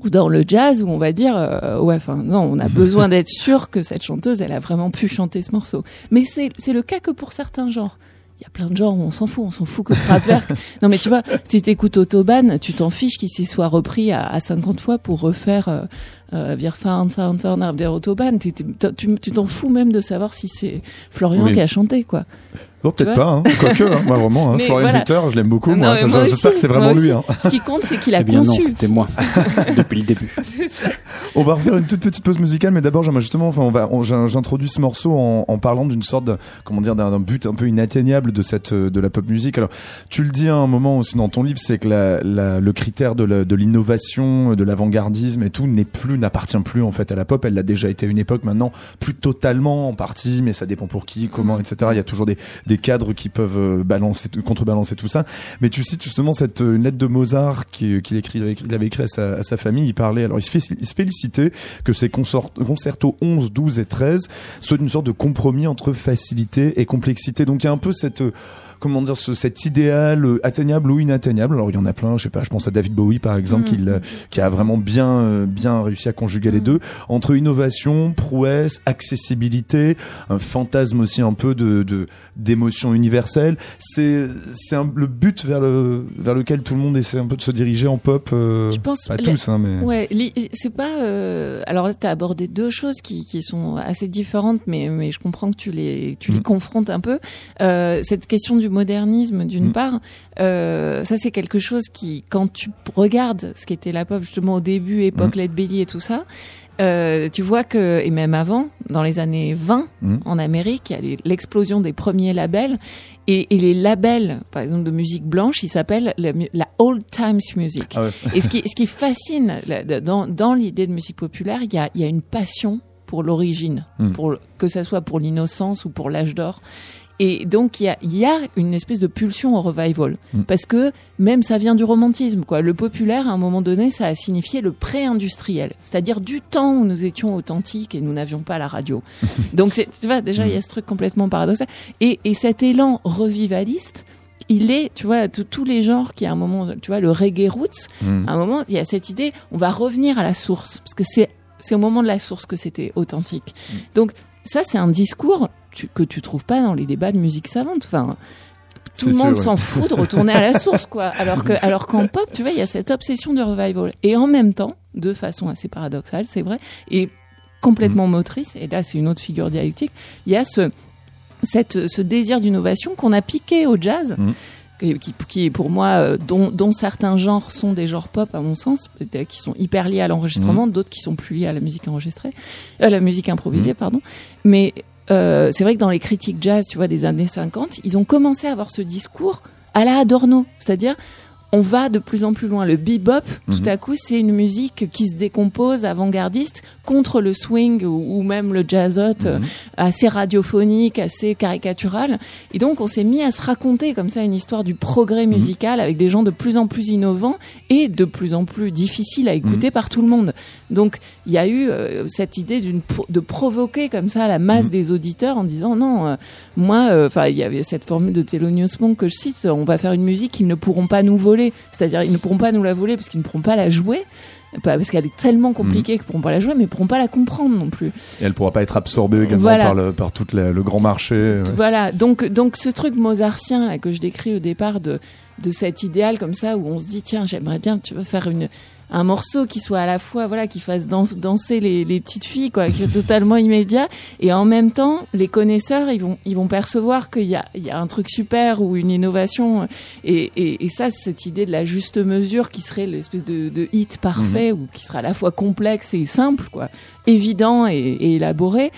ou dans le jazz, où on va dire, euh, ouais, enfin, non, on a [laughs] besoin d'être sûr que cette chanteuse, elle a vraiment pu chanter ce morceau. Mais c'est le cas que pour certains genres il y a plein de genres où on s'en fout, on s'en fout que Kraftwerk. [laughs] non mais tu vois, si t'écoutes Autobahn, tu t'en fiches qu'il s'y soit repris à, à 50 fois pour refaire euh, euh, Wir fahren, fahren, fahren der Autobahn. Tu t'en fous même de savoir si c'est Florian qui a chanté, quoi. Oh, peut-être pas, hein. quoique, hein. moi vraiment, hein. [laughs] Florian voilà. je l'aime beaucoup, moi, j'espère que c'est vraiment lui. Hein. [laughs] Ce qui compte, c'est qu'il a eh bien conçu. Non, c'était moi, [laughs] depuis le début. On va refaire une toute petite pause musicale, mais d'abord, justement, enfin, on va, j'introduis ce morceau en, en parlant d'une sorte de, comment dire, d'un but un peu inatteignable de cette, de la pop musique. Alors, tu le dis à un moment aussi dans ton livre, c'est que la, la, le critère de l'innovation, de l'avant-gardisme et tout n'est plus, n'appartient plus en fait à la pop. Elle l'a déjà été à une époque, maintenant plus totalement en partie, mais ça dépend pour qui, comment, etc. Il y a toujours des, des cadres qui peuvent euh, balancer, contrebalancer tout ça. Mais tu cites justement cette euh, lettre de Mozart qu'il écrit, il avait écrit à sa, à sa, famille. Il parlait, alors il se, fait, il se félicitait que ses concertos 11, 12 et 13 soient une sorte de compromis entre facilité et complexité. Donc il y a un peu cette comment dire, ce, cet idéal euh, atteignable ou inatteignable. Alors il y en a plein, je sais pas, je pense à David Bowie par exemple, qui, mm. qui a vraiment bien, euh, bien réussi à conjuguer les mm. deux entre innovation, prouesse, accessibilité, un fantasme aussi un peu de d'émotion universelle. C'est c'est le but vers le vers lequel tout le monde essaie un peu de se diriger en pop. Euh, je pense pas tous, hein, mais ouais, c'est pas. Euh, alors là, t'as abordé deux choses qui qui sont assez différentes, mais mais je comprends que tu les tu les mm. confrontes un peu. Euh, cette question du modernisme d'une mm. part, euh, ça c'est quelque chose qui, quand tu regardes ce qu'était la pop justement au début, époque mm. Led Belly et tout ça, euh, tu vois que, et même avant, dans les années 20, mm. en Amérique, il y a l'explosion des premiers labels. Et, et, les labels, par exemple, de musique blanche, ils s'appellent la, la, Old Times Music. Ah [laughs] et ce qui, ce qui fascine dans, dans l'idée de musique populaire, il y a, il y a une passion pour l'origine, pour que ça soit pour l'innocence ou pour l'âge d'or Et donc il y a, y a une espèce de pulsion au revival, Mm. parce que même ça vient du romantisme, quoi. Le populaire, à un moment donné, ça a signifié le pré-industriel, c'est-à-dire du temps où nous étions authentiques et nous n'avions pas la radio. [laughs] donc c'est, tu vois, déjà il y a ce truc complètement paradoxal. Et, et cet élan revivaliste, il est, tu vois, tous tous les genres qui à un moment, tu vois, le reggae roots, Mm. à un moment, il y a cette idée, on va revenir à la source, parce que c'est c'est au moment de la source que c'était authentique. Donc ça, c'est un discours tu- que tu trouves pas dans les débats de musique savante. Enfin, tout le monde s'en fout de retourner à la source, quoi. Alors que, alors qu'en [laughs] pop, tu vois, il y a cette obsession de revival. Et en même temps, de façon assez paradoxale, c'est vrai, et complètement motrice. Et là, c'est une autre figure dialectique. Il y a ce cette, ce désir d'innovation qu'on a piqué au jazz, Mhm. qui, qui, pour moi, euh, dont, dont certains genres sont des genres pop à mon sens, qui sont hyper liés à l'enregistrement, d'autres qui sont plus liés à la musique enregistrée, à la musique improvisée, pardon. Mais euh, c'est vrai que dans les critiques jazz, tu vois, des années 50, ils ont commencé à avoir ce discours à la Adorno, c'est-à-dire on va de plus en plus loin. Le bebop, tout Mhm. à coup, c'est une musique qui se décompose, avant-gardiste, contre le swing ou, ou même le jazzot, euh, assez radiophonique, assez caricatural. Et donc, on s'est mis à se raconter comme ça une histoire du progrès musical avec des gens de plus en plus innovants et de plus en plus difficiles à écouter par tout le monde. Donc, il y a eu euh, cette idée d'une de provoquer comme ça la masse des auditeurs en disant non, euh, moi, enfin, il y avait cette formule de Thelonious Monk que je cite, on va faire une musique qu'ils ne pourront pas nous voler. C'est-à-dire, ils ne pourront pas nous la voler parce qu'ils ne pourront pas la jouer. Parce qu'elle est tellement compliquée qu'ils ne pourront pas la jouer, mais ils ne pourront pas la comprendre non plus. Et elle pourra pas être absorbée également Voilà. par, le, par tout le, le grand marché. ouais. Voilà, donc donc ce truc mozartien là que je décris au départ de de cet idéal comme ça où on se dit tiens j'aimerais bien tu veux faire une un morceau qui soit à la fois voilà qui fasse dan- danser les, les petites filles quoi qui est totalement immédiat. Et en même temps les connaisseurs ils vont ils vont percevoir qu'il y a il y a un truc super ou une innovation. Et, et, et ça cette idée de la juste mesure qui serait l'espèce de, de hit parfait ou qui sera à la fois complexe et simple quoi évident et, et élaboré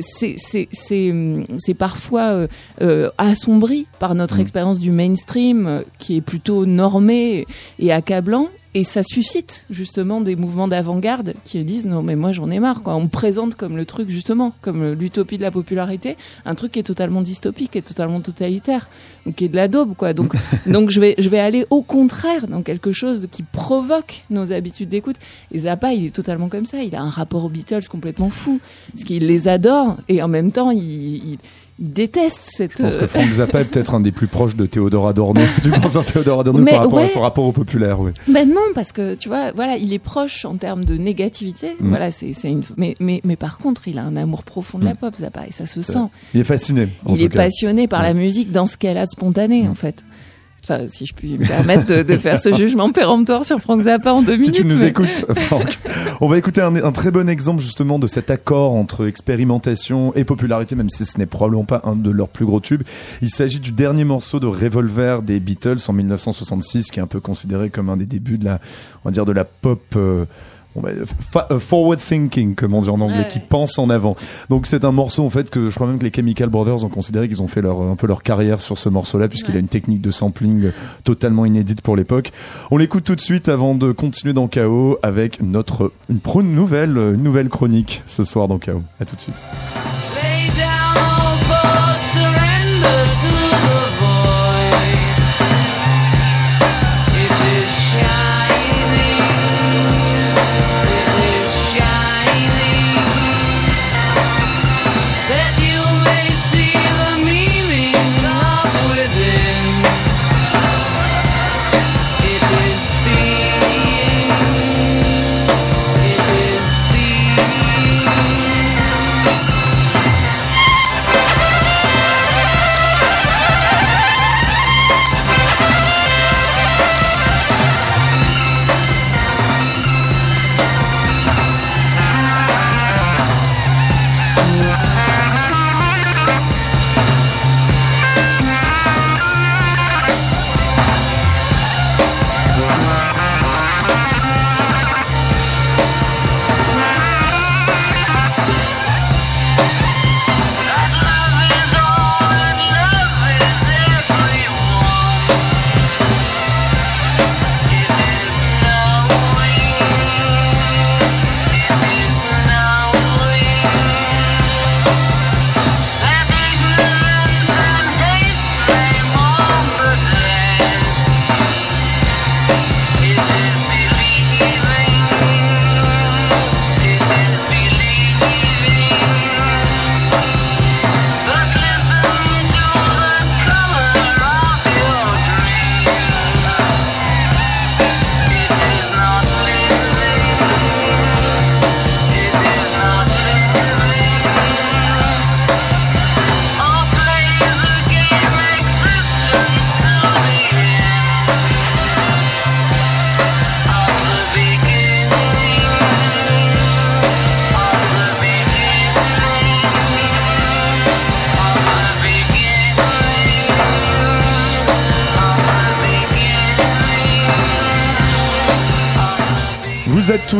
c'est c'est c'est hum, c'est parfois euh, euh, assombri par notre Mm. expérience du mainstream euh, qui est plutôt normé et accablant et ça suscite justement des mouvements d'avant-garde qui disent non mais moi j'en ai marre quoi. On me présente comme le truc justement comme l'utopie de la popularité un truc qui est totalement dystopique et totalement totalitaire donc qui est de la daube quoi. Donc [laughs] donc je vais je vais aller au contraire dans quelque chose qui provoque nos habitudes d'écoute. Et Zappa il est totalement comme ça. Il a un rapport aux Beatles complètement fou parce qu'il les adore et en même temps il, il, il déteste cette Je pense que euh, Frank Zappa est peut-être un des plus proches de Théodore Adorno, [laughs] du penseur Théodore Adorno Mais par rapport à son rapport au populaire. Oui. Ben non, parce que tu vois, voilà, il est proche en termes de négativité. Mm. Voilà, c'est c'est une. Mais, mais mais par contre, il a un amour profond de la Mm. pop, Zappa, et ça se sent. Il est fasciné. en Il tout est cas. passionné par la musique dans ce qu'elle a de spontané, Mm. en fait. Enfin, si je puis me permettre de, de faire ce jugement péremptoire sur Frank Zappa en deux Si minutes. tu nous mais- écoutes, Franck, on va écouter un, un très bon exemple justement de cet accord entre expérimentation et popularité, même si ce n'est probablement pas un de leurs plus gros tubes. Il s'agit du dernier morceau de Revolver des Beatles en 1966, qui est un peu considéré comme un des débuts de la, on va dire de la pop. euh, fa- euh, forward thinking, comme on dit en anglais, Ouais, qui ouais. pense en avant. Donc c'est un morceau en fait que je crois même que les Chemical Brothers ont considéré qu'ils ont fait leur un peu leur carrière sur ce morceau-là, puisqu'il Ouais. a une technique de sampling totalement inédite pour l'époque. On l'écoute tout de suite avant de continuer dans Chaos avec notre une, une nouvelle une nouvelle chronique ce soir dans Chaos. À tout de suite.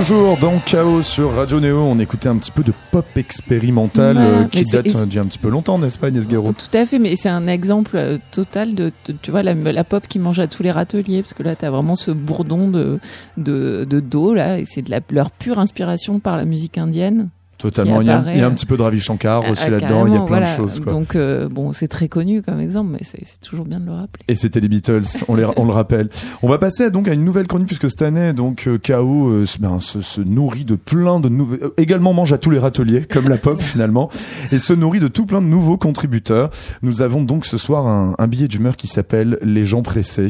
Toujours dans Chaos sur Radio Néo. On écoutait un petit peu de pop expérimental Voilà. euh, qui date euh, d'il y a un petit peu longtemps, n'est-ce pas, Inès Guéraud Tout à fait, mais c'est un exemple euh, total de, de- tu vois, la, la pop qui mange à tous les râteliers, parce que là, t'as vraiment ce bourdon de, de, de dos, là, et c'est de la, leur pure inspiration par la musique indienne. Totalement. Il y, a, apparaît, il y a un euh, petit peu de Ravi Shankar aussi Ah, là-dedans. Il y a plein de choses. Quoi. Donc, euh, bon, c'est très connu comme exemple, mais c'est toujours bien de le rappeler. Et c'était les Beatles, on, les, on le rappelle. On va passer donc à une nouvelle chronique puisque cette année, donc euh, KO euh, se- ben, se, se nourrit de plein de nouvelles. euh, également mange à tous les râteliers, comme la pop [laughs] finalement, et se nourrit de tout plein de nouveaux contributeurs. Nous avons donc ce soir un, un billet d'humeur qui s'appelle Les gens pressés.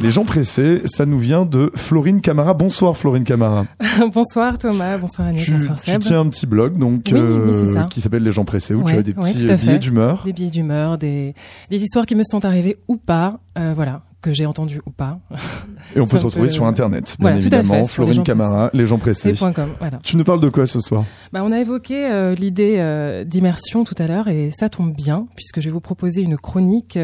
Les gens pressés, ça nous vient de Florine Camara. Bonsoir Florine Camara. [laughs] bonsoir Thomas, bonsoir Agnès, Tu, bonsoir tu Seb. tiens un petit blog donc Oui, oui, c'est ça. qui s'appelle Les gens pressés où tu Ouais, as des ouais, petits euh, fait. billets d'humeur. Des billets d'humeur, des, des histoires qui me sont arrivées ou pas, euh, voilà, que j'ai entendues ou pas. [laughs] Et on peut te retrouver peut- sur internet, bien Voilà, évidemment. Florine Camara, Les gens pressés. C'est .com, voilà. Tu nous parles de quoi ce soir? Bah, on a évoqué euh, l'idée euh, d'immersion tout à l'heure et ça tombe bien puisque je vais vous proposer une chronique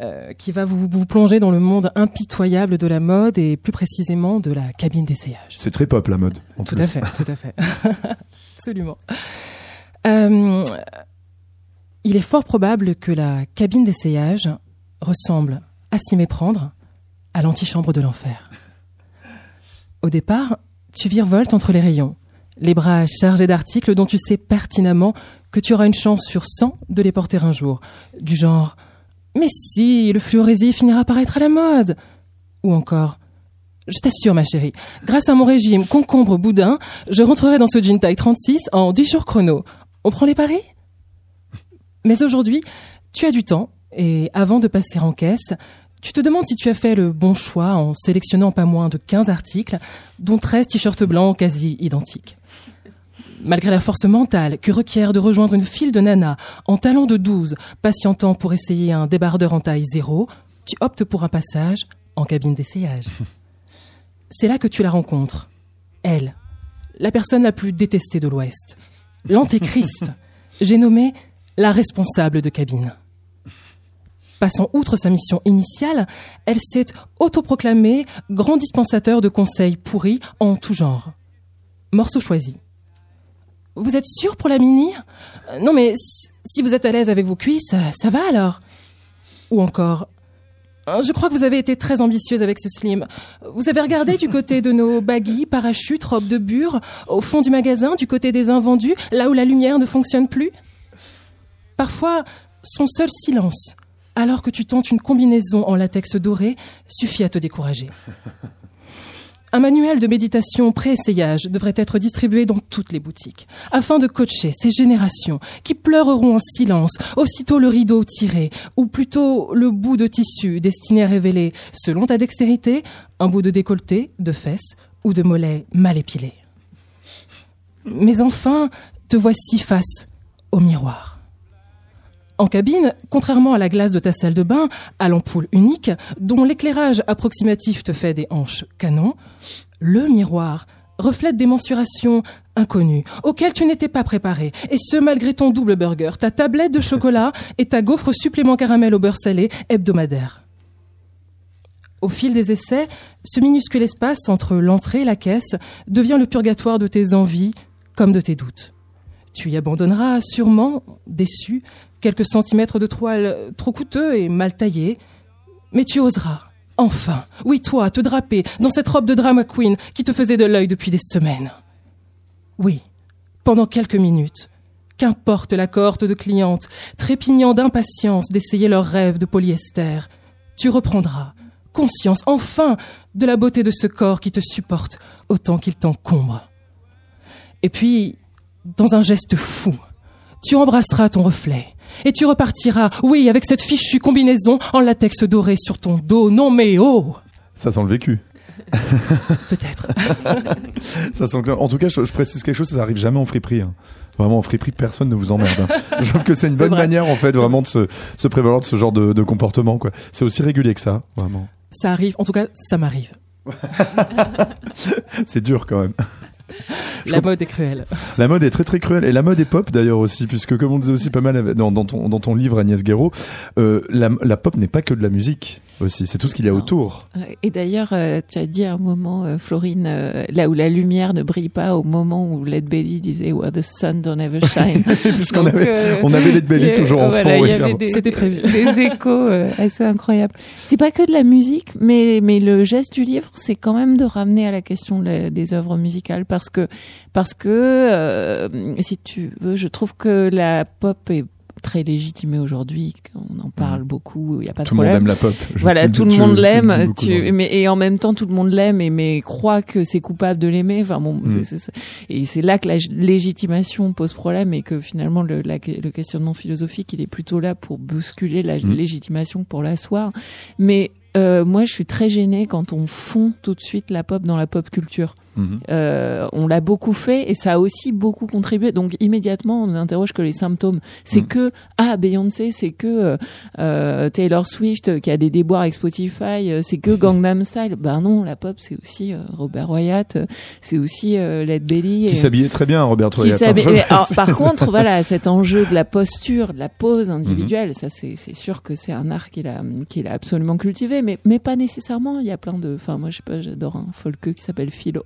euh, qui va vous, vous plonger dans le monde impitoyable de la mode et plus précisément de la cabine d'essayage. C'est très pop la mode. en Tout plus. à fait, tout à fait. [laughs] Absolument. Euh, il est fort probable que la cabine d'essayage ressemble, à s'y méprendre, à l'antichambre de l'enfer. Au départ, tu virevoltes entre les rayons, les bras chargés d'articles dont tu sais pertinemment que tu auras une chance sur 100 de les porter un jour. Du genre Mais si, le fluorésie finira par être à la mode Ou encore Je t'assure, ma chérie, grâce à mon régime concombre boudin, je rentrerai dans ce jean taille 36 en 10 jours chrono. On prend les paris? Mais aujourd'hui, tu as du temps, et avant de passer en caisse, tu te demandes si tu as fait le bon choix en sélectionnant pas moins de 15 articles, dont 13 t-shirts blancs quasi identiques. Malgré la force mentale que requiert de rejoindre une file de nanas en talons de 12, patientant pour essayer un débardeur en taille zéro, tu optes pour un passage en cabine d'essayage. [laughs] C'est là que tu la rencontres. Elle, la personne la plus détestée de l'Ouest. L'antéchrist. [laughs] J'ai nommé la responsable de cabine. Passant outre sa mission initiale, elle s'est autoproclamée grand dispensateur de conseils pourris en tout genre. Morceau choisi. Vous êtes sûr pour la munir Euh, Non mais si- vous êtes à l'aise avec vos cuisses, ça, ça va alors Ou encore Euh, Je crois que vous avez été très ambitieuse avec ce slim. Vous avez regardé du côté de nos baggy, parachutes, robes de bure, au fond du magasin, du côté des invendus, là où la lumière ne fonctionne plus? Parfois, son seul silence, alors que tu tentes une combinaison en latex doré, suffit à te décourager. Un manuel de méditation pré-essayage devrait être distribué dans toutes les boutiques, afin de coacher ces générations qui pleureront en silence aussitôt le rideau tiré, ou plutôt le bout de tissu destiné à révéler, selon ta dextérité, un bout de décolleté, de fesses ou de mollet mal épilé. Mais enfin, te voici face au miroir. En cabine, contrairement à la glace de ta salle de bain, à l'ampoule unique, dont l'éclairage approximatif te fait des hanches canon, le miroir reflète des mensurations inconnues, auxquelles tu n'étais pas préparé, et ce malgré ton double burger, ta tablette de chocolat et ta gaufre supplément caramel au beurre salé hebdomadaire. Au fil des essais, ce minuscule espace entre l'entrée et la caisse devient le purgatoire de tes envies comme de tes doutes. Tu y abandonneras sûrement, déçu, quelques centimètres de toile trop coûteux et mal taillés, mais tu oseras, enfin, oui toi, te draper dans cette robe de drama queen qui te faisait de l'œil depuis des semaines. Oui, pendant quelques minutes, qu'importe la cohorte de clientes, trépignant d'impatience d'essayer leurs rêves de polyester, tu reprendras conscience enfin de la beauté de ce corps qui te supporte autant qu'il t'encombre. Et puis, dans un geste fou, tu embrasseras ton reflet et tu repartiras, oui, avec cette fichue combinaison en latex doré sur ton dos. Non mais oh Ça sent le vécu. [laughs] Peut-être. [laughs] Ça sent. En tout cas, je, je précise quelque chose, ça arrive jamais en friperie. hein. Vraiment, en friperie, personne ne vous emmerde. hein. [laughs] Je trouve que c'est une bonne vrai. manière, en fait, vraiment de se, se prévaloir de ce genre de, de comportement. quoi. C'est aussi régulier que ça, vraiment. Ça arrive, en tout cas, ça m'arrive. C'est dur quand même. La mode est cruelle. La mode est très très cruelle et la mode est pop d'ailleurs aussi puisque comme on disait aussi pas mal dans, dans ton dans ton livre Agnès Guéraud, euh, la, la pop n'est pas que de la musique aussi, c'est tout ce qu'il y a Non. autour. Et d'ailleurs, euh, tu as dit à un moment, euh, Florine, là où la lumière ne brille pas, au moment où Led Belly disait Where the sun don't ever shine. [laughs] Puisqu'on avait on avait les Belly toujours en voilà, fond. oui, C'était prévu. des échos assez incroyables. C'est pas que de la musique, mais mais le geste du livre, c'est quand même de ramener à la question des œuvres musicales parce que parce que euh, si tu veux, je trouve que la pop est très légitimée aujourd'hui. On en parle beaucoup. Il y a pas de Tout le monde problème. aime la pop. Je- Voilà, tout le monde l'aime, mais et en même temps tout le monde l'aime et mais croit que c'est coupable de l'aimer. Enfin bon, Mm. et c'est là que la légitimation pose problème et que finalement le, la- le questionnement philosophique il est plutôt là pour bousculer la Mm. légitimation pour l'asseoir. Mais euh, moi je suis très gênée quand on fond tout de suite la pop dans la pop culture. Mhm. Euh, on l'a beaucoup fait et ça a aussi beaucoup contribué. Donc immédiatement, on n'interroge que les symptômes. C'est Mm. que ah Beyoncé, c'est que euh, Taylor Swift qui a des déboires avec Spotify, c'est que [laughs] Gangnam Style. Ben non, la pop c'est aussi euh, Robert Wyatt, c'est aussi Led Belly. Qui et- s'habillait très bien, Robert qui Wyatt. hein, mais alors, [laughs] par contre, voilà, cet enjeu de la posture, de la pose individuelle, ça c'est c'est sûr que c'est un art qu'il a qu'il a absolument cultivé, mais mais pas nécessairement. Il y a plein de, enfin moi je sais pas, j'adore un folkeux qui s'appelle Phil.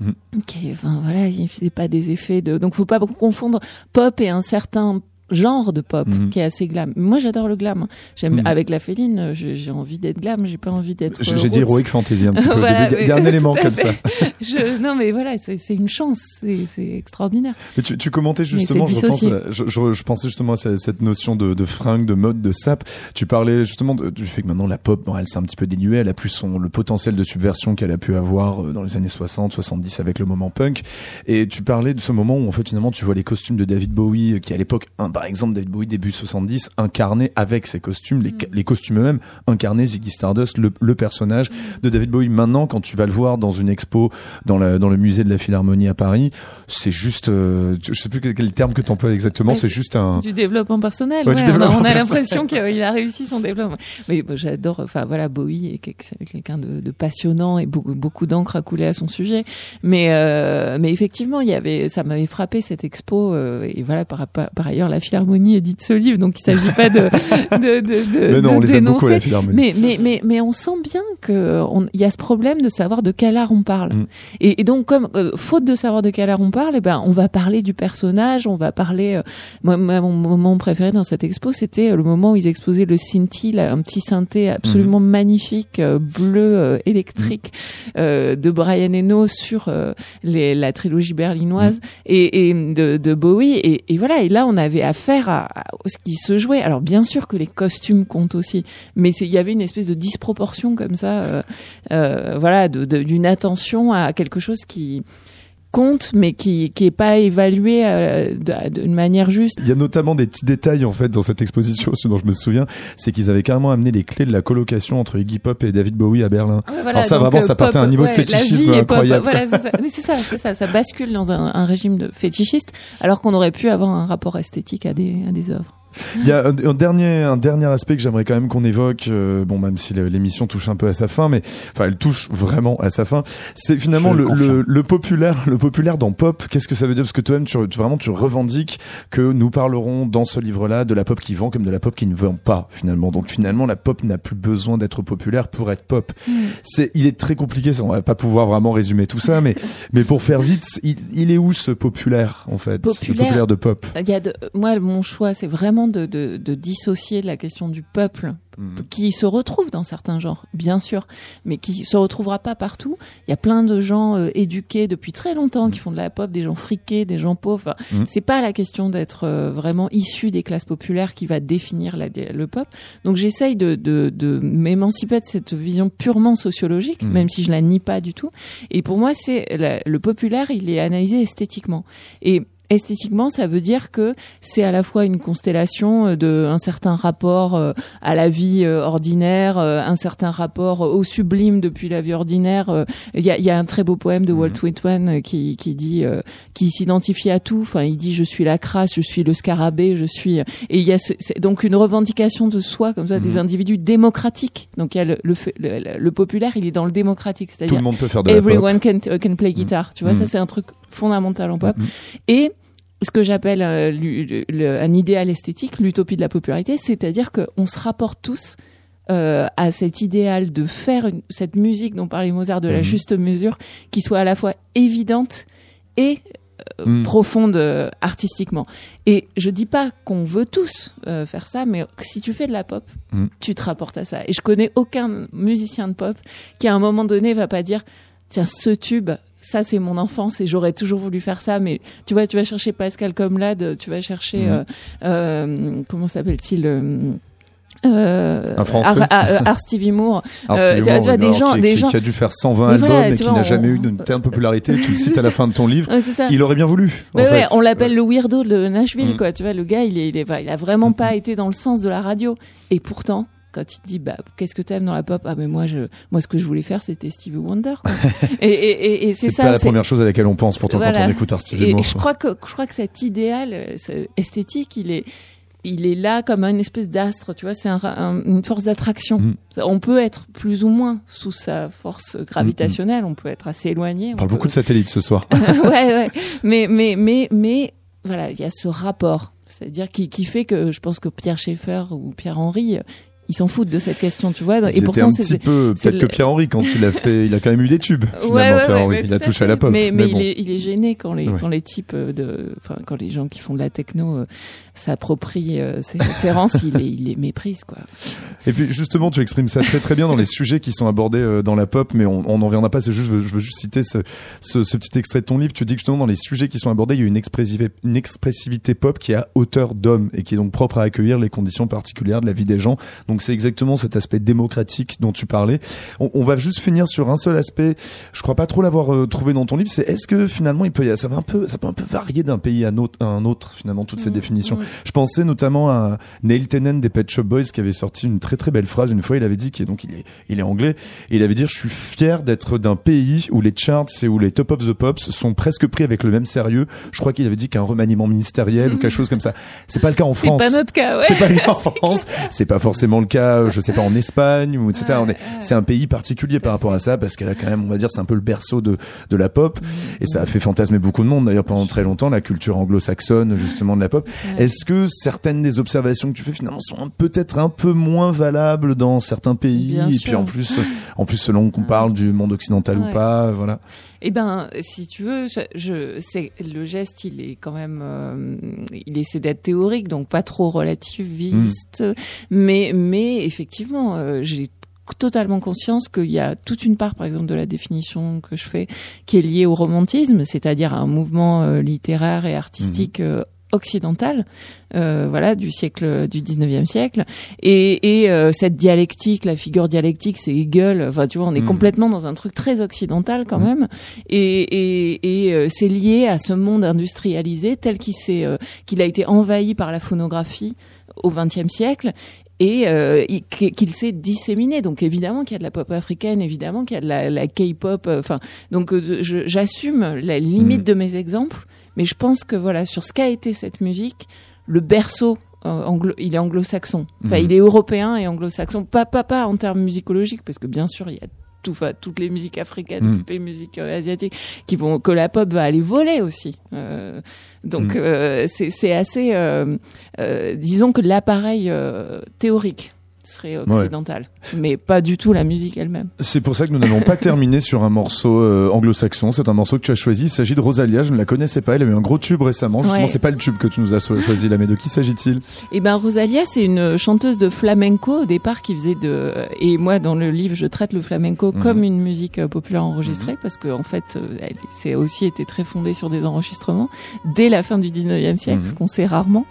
Mhm. Qui, est- enfin voilà, il faisait pas des effets de, donc faut pas confondre pop et un certain genre de pop Mhm. qui est assez glam. Moi j'adore le glam. J'aime Mhm. avec la féline, euh, j'ai envie d'être glam, j'ai pas envie d'être. J'ai euh, dit. Heroic Fantasy un petit peu. Voilà, [laughs] début. Il y a un [laughs] élément comme ça. Je, non mais voilà, c'est une chance, c'est extraordinaire. Mais tu, tu commentais justement, je, pense, je, je, je pensais justement à cette, notion de, de fringue, de mode, de sap. Tu parlais justement de- du fait que maintenant la pop, bon, elle s'est un petit peu dénuée, elle a plus son le potentiel de subversion qu'elle a pu avoir euh, dans les années 60, 70 avec le moment punk. Et tu parlais de ce moment où en fait finalement tu vois les costumes de David Bowie, qui à l'époque, par exemple David Bowie début 70, incarnait avec ses costumes, les, les costumes eux-mêmes, incarnaient Ziggy Stardust, le, le personnage de David Bowie. Maintenant, quand tu vas le voir dans une expo dans, la, dans le musée de la Philharmonie à Paris, c'est juste, euh, je sais plus quel, quel terme que tu emploies exactement, Ouais, c'est juste un. Du développement personnel. Ouais, ouais, du on a- développement on a, l'impression qu'il a réussi son développement. Mais bon, j'adore. Enfin voilà, Bowie est quel- quelqu'un de, de passionnant et beaucoup, beaucoup d'encre a coulé à son sujet. Mais euh, mais effectivement, il y avait, ça m'avait frappé cette expo. euh, et voilà, par, par ailleurs, la Philharmonie édite ce livre, donc il s'agit pas de [laughs] de, de, de, Mais non, on les aime beaucoup à la dénoncer. Philharmonie. Mais, mais, mais, mais on sent bien que on- il y a ce problème de savoir de quel art on parle. Mm. Et, et donc, comme euh, faute de savoir de quel art on parle, eh ben, on va parler du personnage, on va parler. euh, moi, mon moment préféré dans cette expo, c'était euh, le moment où ils exposaient le là, un petit synthé absolument magnifique, euh, bleu électrique, euh, de Brian Eno sur les, la trilogie berlinoise et, et de, de Bowie. Et, et voilà. Et là, on avait affaire à, à ce qui se jouait. Alors, bien sûr que les costumes comptent aussi, mais il y avait une espèce de disproportion comme ça, euh, euh, voilà, d'une attention à quelque chose qui compte, mais qui qui est pas évalué euh, d'une manière juste. Il y a notamment des petits détails en fait dans cette exposition, [laughs] ce dont je me souviens, c'est qu'ils avaient carrément amené les clés de la colocation entre Iggy Pop et David Bowie à Berlin. Alors ça, vraiment, ça partait à un niveau de fétichisme pop, incroyable. voilà, c'est ça. Oui, c'est ça, c'est ça. Ça bascule dans un, un régime de fétichiste, alors qu'on aurait pu avoir un rapport esthétique à des à des œuvres. Il y a un, un dernier, un dernier aspect que j'aimerais quand même qu'on évoque, euh, bon même si l'émission touche un peu à sa fin, mais enfin elle touche vraiment à sa fin. C'est finalement le, le le, le populaire, le populaire dans pop. Qu'est-ce que ça veut dire? Parce que toi-même, tu, tu- vraiment, tu revendiques que nous parlerons dans ce livre-là de la pop qui vend comme de la pop qui ne vend pas finalement. Donc finalement, la pop n'a plus besoin d'être populaire pour être pop. C'est, il est très compliqué. Ça, on va pas pouvoir vraiment résumer tout ça, mais [laughs] mais pour faire vite, il, il est où ce populaire en fait, le Populaire. populaire de pop? Il y a de, moi, mon choix, c'est vraiment de, de, de dissocier la question du peuple qui se retrouve dans certains genres, bien sûr, mais qui se retrouvera pas partout. Il y a plein de gens euh, éduqués depuis très longtemps qui font de la pop, des gens friqués, des gens pauvres. Enfin, Mm. C'est pas la question d'être euh, vraiment issu des classes populaires qui va définir la, le pop. Donc j'essaye de, de, de m'émanciper de cette vision purement sociologique, Mm. même si je la nie pas du tout. Et pour moi, c'est le populaire, il est analysé esthétiquement. Et esthétiquement, ça veut dire que c'est à la fois une constellation euh, de un certain rapport euh, à la vie euh, ordinaire, un certain rapport au sublime depuis la vie ordinaire. Il y a, il y a un très beau poème de Walt Whitman euh, qui, qui dit, qui s'identifie à tout. Enfin, il dit je suis la crasse, je suis le scarabée, je suis. Et il y a ce- donc une revendication de soi comme ça, des individus démocratiques. Donc il y a le, le, le, le- populaire, il est dans le démocratique, Tout c'est-à-dire le monde peut faire de la pop. everyone can, can play guitar. Tu vois, ça c'est un truc fondamental en pop. Et ce que j'appelle euh, un idéal esthétique, l'utopie de la popularité, c'est-à-dire qu'on se rapporte tous euh, à cet idéal de faire une- cette musique dont parlait Mozart de la Mhm. juste mesure, qui soit à la fois évidente et euh, Mm. profonde euh, artistiquement. Et je dis pas qu'on veut tous faire ça, mais si tu fais de la pop, Mm. tu te rapportes à ça. Et je connais aucun musicien de pop qui à un moment donné va pas dire tiens ce tube ça c'est mon enfance et j'aurais toujours voulu faire ça mais tu vois tu vas chercher Pascal Comlade tu vas chercher Mhm. euh, euh, comment s'appelle-t-il euh, euh, Un Français. Art- Art Stevie Moore Euh, tu vois, des gens- qui, des qui- gens- qui a dû faire 120 Mais albums voilà, et qui n'a on- jamais eu une telle popularité. Tu le [laughs] cites à la fin de ton livre. Ouais, Il aurait bien voulu. en Ouais, ouais, fait. on l'appelle le weirdo de Nashville, Mm. quoi. Tu vois, le gars, il, est, il, est, il a vraiment pas été dans le sens de la radio. Et pourtant, quand il te dit, bah, qu'est-ce que t'aimes dans la pop? Ah, mais moi, je, moi, ce que je voulais faire, c'était Stevie Wonder, quoi. [laughs] et, et, et, et c'est ça. pas la première chose à laquelle on pense pourtant quand on écoute Stevie Moore. et je crois que, je crois que cet idéal esthétique, il est, il est là comme une espèce d'astre, tu vois, c'est un, un- une force d'attraction. Mm. On peut être plus ou moins sous sa force gravitationnelle, on peut être assez éloigné. On on parle peut- beaucoup de satellites ce soir. [laughs] ouais, ouais. Mais, mais, mais, mais, voilà, il y a ce rapport. C'est-à-dire qui, qui fait que je pense que Pierre Schaeffer ou Pierre Henry, ils s'en foutent de cette question, tu vois. Ils Et pourtant, un c'est. petit peu, peut-être que Pierre-Henri, quand il a fait, il a quand même eu des tubes, finalement, Ouais, ouais, Pierre-Henri. ouais, il a touché à la pop. Mais, mais, bon. il, est, il est gêné quand les, quand les types de, enfin, quand les gens qui font de la techno s'approprient euh, ces références, il les, il les méprise, quoi. Et puis justement, tu exprimes ça très très bien dans les sujets qui sont abordés euh, dans la pop, mais on n'en reviendra pas. C'est juste, je veux, je veux juste citer ce, ce, ce petit extrait de ton livre. Tu dis que justement dans les sujets qui sont abordés, il y a une expressivité, une expressivité pop qui est à hauteur d'homme et qui est donc propre à accueillir les conditions particulières de la vie des gens. Donc c'est exactement cet aspect démocratique dont tu parlais. On, on va juste finir sur un seul aspect. Je crois pas trop l'avoir euh, trouvé dans ton livre. C'est est-ce que finalement il peut, y a- ça va un peu, ça peut un peu varier d'un pays à un autre, à un autre finalement toutes ces Mm, définitions. mm. Je pensais notamment à Neil Tennant des Pet Shop Boys qui avait sorti une très très belle phrase une fois. Il avait dit qu'il donc il est il est anglais et il avait dit je suis fier d'être d'un pays où les charts et où les top of the pops sont presque pris avec le même sérieux. Je crois qu'il avait dit qu'un remaniement ministériel ou quelque chose comme ça. C'est pas le cas en [laughs] C'est France. pas notre cas, ouais. C'est pas le cas en [laughs] France. C'est pas forcément le cas, je sais pas, en Espagne ou etc. Ouais, On est- ouais. C'est un pays particulier par rapport à ça parce qu'elle a quand même, on va dire, c'est un peu le berceau de de la pop et ça a fait fantasmer beaucoup de monde d'ailleurs pendant très longtemps la culture anglo-saxonne justement de la pop. Est-ce que certaines des observations que tu fais finalement sont peut-être un peu moins valables dans certains pays Bien et sûr. puis en plus, en plus selon qu'on parle du monde occidental ou pas, voilà. Eh ben, si tu veux, je, je c'est le geste, il est quand même, euh, il essaie d'être théorique, donc pas trop relativiste, mais mais effectivement, euh, j'ai totalement conscience qu'il y a toute une part, par exemple, de la définition que je fais, qui est liée au romantisme, c'est-à-dire à un mouvement euh, littéraire et artistique euh, occidental, euh, voilà, du siècle, du 19e siècle. Et, et euh, cette dialectique, la figure dialectique, c'est Hegel. Enfin, tu vois, on est Mhm. complètement dans un truc très occidental quand Mhm. même. Et, et, et euh, c'est lié à ce monde industrialisé tel qu'il s'est, euh, qu'il a été envahi par la phonographie au XXe siècle et euh, il- qu'il s'est disséminé. Donc évidemment qu'il y a de la pop africaine, évidemment qu'il y a de la, la K-pop. euh, Enfin, donc euh, j'assume la limite Mhm. de mes exemples, mais je pense que voilà sur ce qu'a été cette musique, le berceau. euh, anglo, il est anglo-saxon. Enfin, Mhm. il est européen et anglo-saxon. Pas, pas, pas en termes musicologiques, parce que bien sûr, il y a tout, enfin, toutes les musiques africaines, Mhm. toutes les musiques euh, asiatiques, qui vont, que la pop va aller voler aussi. Euh, donc, Mhm. c'est assez, disons que l'appareil théorique serait occidental, mais pas du tout la musique elle-même. C'est pour ça que nous n'allons pas terminer sur un morceau euh, anglo-saxon. C'est un morceau que tu as choisi. Il s'agit de Rosalia. Je ne la connaissais pas. Elle a eu un gros tube récemment. Justement, Ouais. c'est pas le tube que tu nous as cho- choisi là, mais de qui s'agit-il? Et ben Rosalia, c'est une chanteuse de flamenco au départ qui faisait de et moi dans le livre je traite le flamenco Mhm. comme une musique euh, populaire enregistrée parce que en fait euh, elle c'est aussi été très fondée sur des enregistrements dès la fin du 19e siècle, Mhm. ce qu'on sait rarement.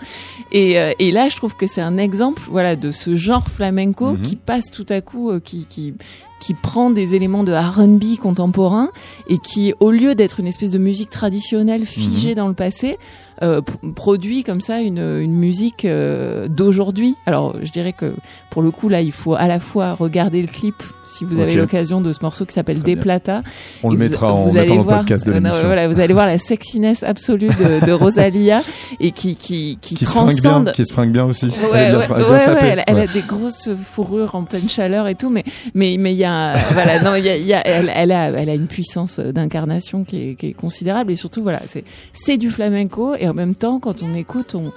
Et et là je trouve que c'est un exemple voilà de ce genre flamenco Mhm. qui passe tout à coup euh, qui qui qui prend des éléments de R&B contemporain et qui, au lieu d'être une espèce de musique traditionnelle figée dans le passé, euh, produit comme ça une, une musique euh, d'aujourd'hui. Alors, je dirais que pour le coup, là, il faut à la fois regarder le clip si vous avez l'occasion de ce morceau qui s'appelle Des. Plata. On le vous- mettra en vous allez le podcast de euh, l'émission. voilà, vous allez voir la sexiness absolue de, de [laughs] Rosalia et qui qui qui, Qui se fringue bien, transcende. qui se fringue bien aussi. Ouais, Elle ouais, bien ouais, elle, a des grosses fourrures en pleine chaleur et tout, mais mais mais il y a elle, a une puissance d'incarnation qui est, qui est considérable. Et surtout voilà, c'est c'est du flamenco. Et en même temps quand on écoute on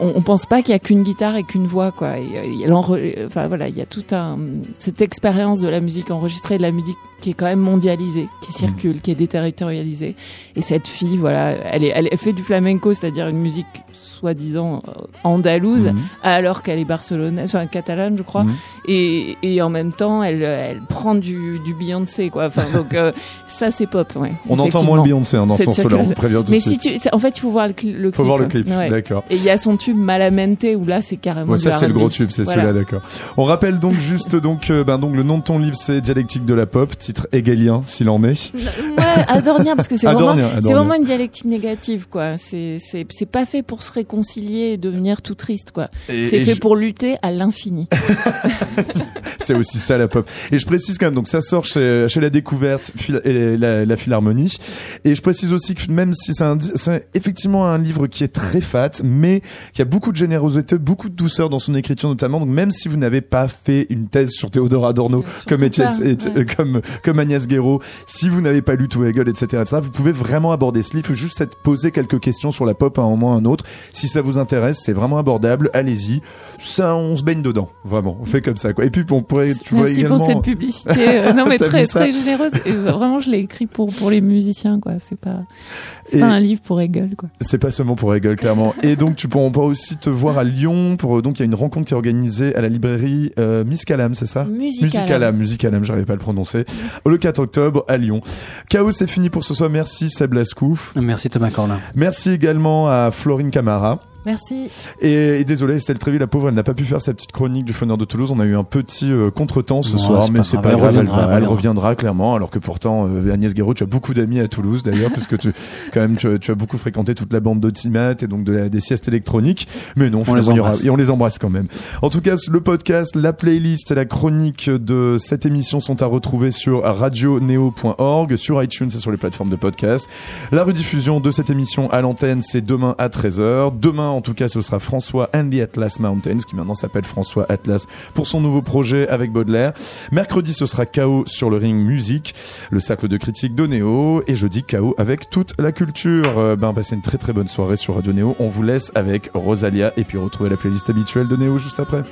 on, on pense pas qu'il y a qu'une guitare et qu'une voix quoi. Euh, il y a enfin voilà, il y a tout un cette expérience de la musique enregistrée, de la musique qui est quand même mondialisée, qui circule, qui est déterritorialisée. Et cette fille, voilà, elle, est, elle fait du flamenco, c'est-à-dire une musique soi-disant euh, andalouse, Mhm. alors qu'elle est barcelonaise, enfin catalane, je crois. Mhm. Et, et en même temps, elle, elle prend du, du Beyoncé, quoi. Enfin, [laughs] donc euh, ça, c'est pop, ouais. On entend moins le. Beyoncé hein, dans ce morceau-là, Mais si tu, en fait, il faut voir le, le clip. Faut voir le clip, Ouais. d'accord. Et il y a son tube Malamente où là, c'est carrément. Ouais, ça c'est le gros tube, c'est Voilà. celui-là, d'accord. On rappelle donc juste [laughs] donc euh, ben donc le nom de ton livre c'est Dialectique de la pop, titre hegelien s'il en est. Ouais, adornia parce que c'est vraiment, c'est vraiment une dialectique négative, quoi. C'est, c'est, c'est pas fait pour se réconcilier et devenir tout triste, quoi. C'est fait je- pour lutter à l'infini. [laughs] C'est aussi ça la pop. Et je précise quand même, donc ça sort chez, chez la découverte et la, la Philharmonie. Et je précise aussi que même si c'est un, c'est effectivement un livre qui est très fat, mais qui a beaucoup de générosité, beaucoup de douceur dans son écriture notamment. Donc même si vous n'avez pas fait une thèse sur Théodore Adorno, comme, Étienne- pas, et- ouais. [laughs] comme, comme Agnès Guéraud, si vous n'avez pas lu tout Hegel, etc., etc., vous pouvez vraiment aborder ce livre, juste poser quelques questions sur la pop à un moment ou à un autre. Si ça vous intéresse, c'est vraiment abordable, allez-y. Ça, on se baigne dedans, vraiment. On fait comme ça, quoi. Et puis, on pourrait, tu vois Merci également. pour cette publicité. Euh, non, [laughs] mais très, très généreuse. Et vraiment, je l'ai écrit pour, pour les musiciens, quoi. C'est pas, c'est pas un livre pour Hegel, quoi. C'est pas seulement pour Hegel, clairement. Et donc, tu pourras, on pourra aussi te voir à Lyon pour, donc, il y a une rencontre qui est organisée à la librairie, euh, Miss Calam, c'est ça? Musicalam. Musicalam, Musicalam, j'arrivais pas à le prononcer. Le 4 octobre à Lyon. Chaos, c'est fini pour ce soir. Merci Seb Lascou. Merci Thomas Corlin. Merci également à Florine Camara. Merci. Et, et désolé, Estelle Tréville, la pauvre, elle n'a pas pu faire sa petite chronique du Fauneur de Toulouse. On a eu un petit euh, contretemps ce Non, soir, c'est mais pas c'est pas grave. Elle, reviendra, va- elle elle reviendra. reviendra clairement, alors que pourtant, euh, Agnès Guéraud, tu as beaucoup d'amis à Toulouse d'ailleurs, [laughs] puisque tu, quand même, tu, as- tu as beaucoup fréquenté toute la bande d'Otimat et donc de la- des siestes électroniques. Mais non, On les il y aura- embrasse. et on les embrasse quand même. En tout cas, le podcast, la playlist et la chronique de cette émission sont à retrouver sur radioneo.org, sur iTunes et sur les plateformes de podcast. La rediffusion de cette émission à l'antenne, c'est demain à 13h. Demain, en tout cas, ce sera François and the Atlas Mountains, qui maintenant s'appelle François Atlas, pour son nouveau projet avec Baudelaire. Mercredi, ce sera KO sur le ring musique, le cercle de critique de Néo. Et jeudi, KO avec toute la culture. Euh, ben, passez une très très bonne soirée sur Radio Néo. On vous laisse avec Rosalia et puis retrouver la playlist habituelle de Néo juste après.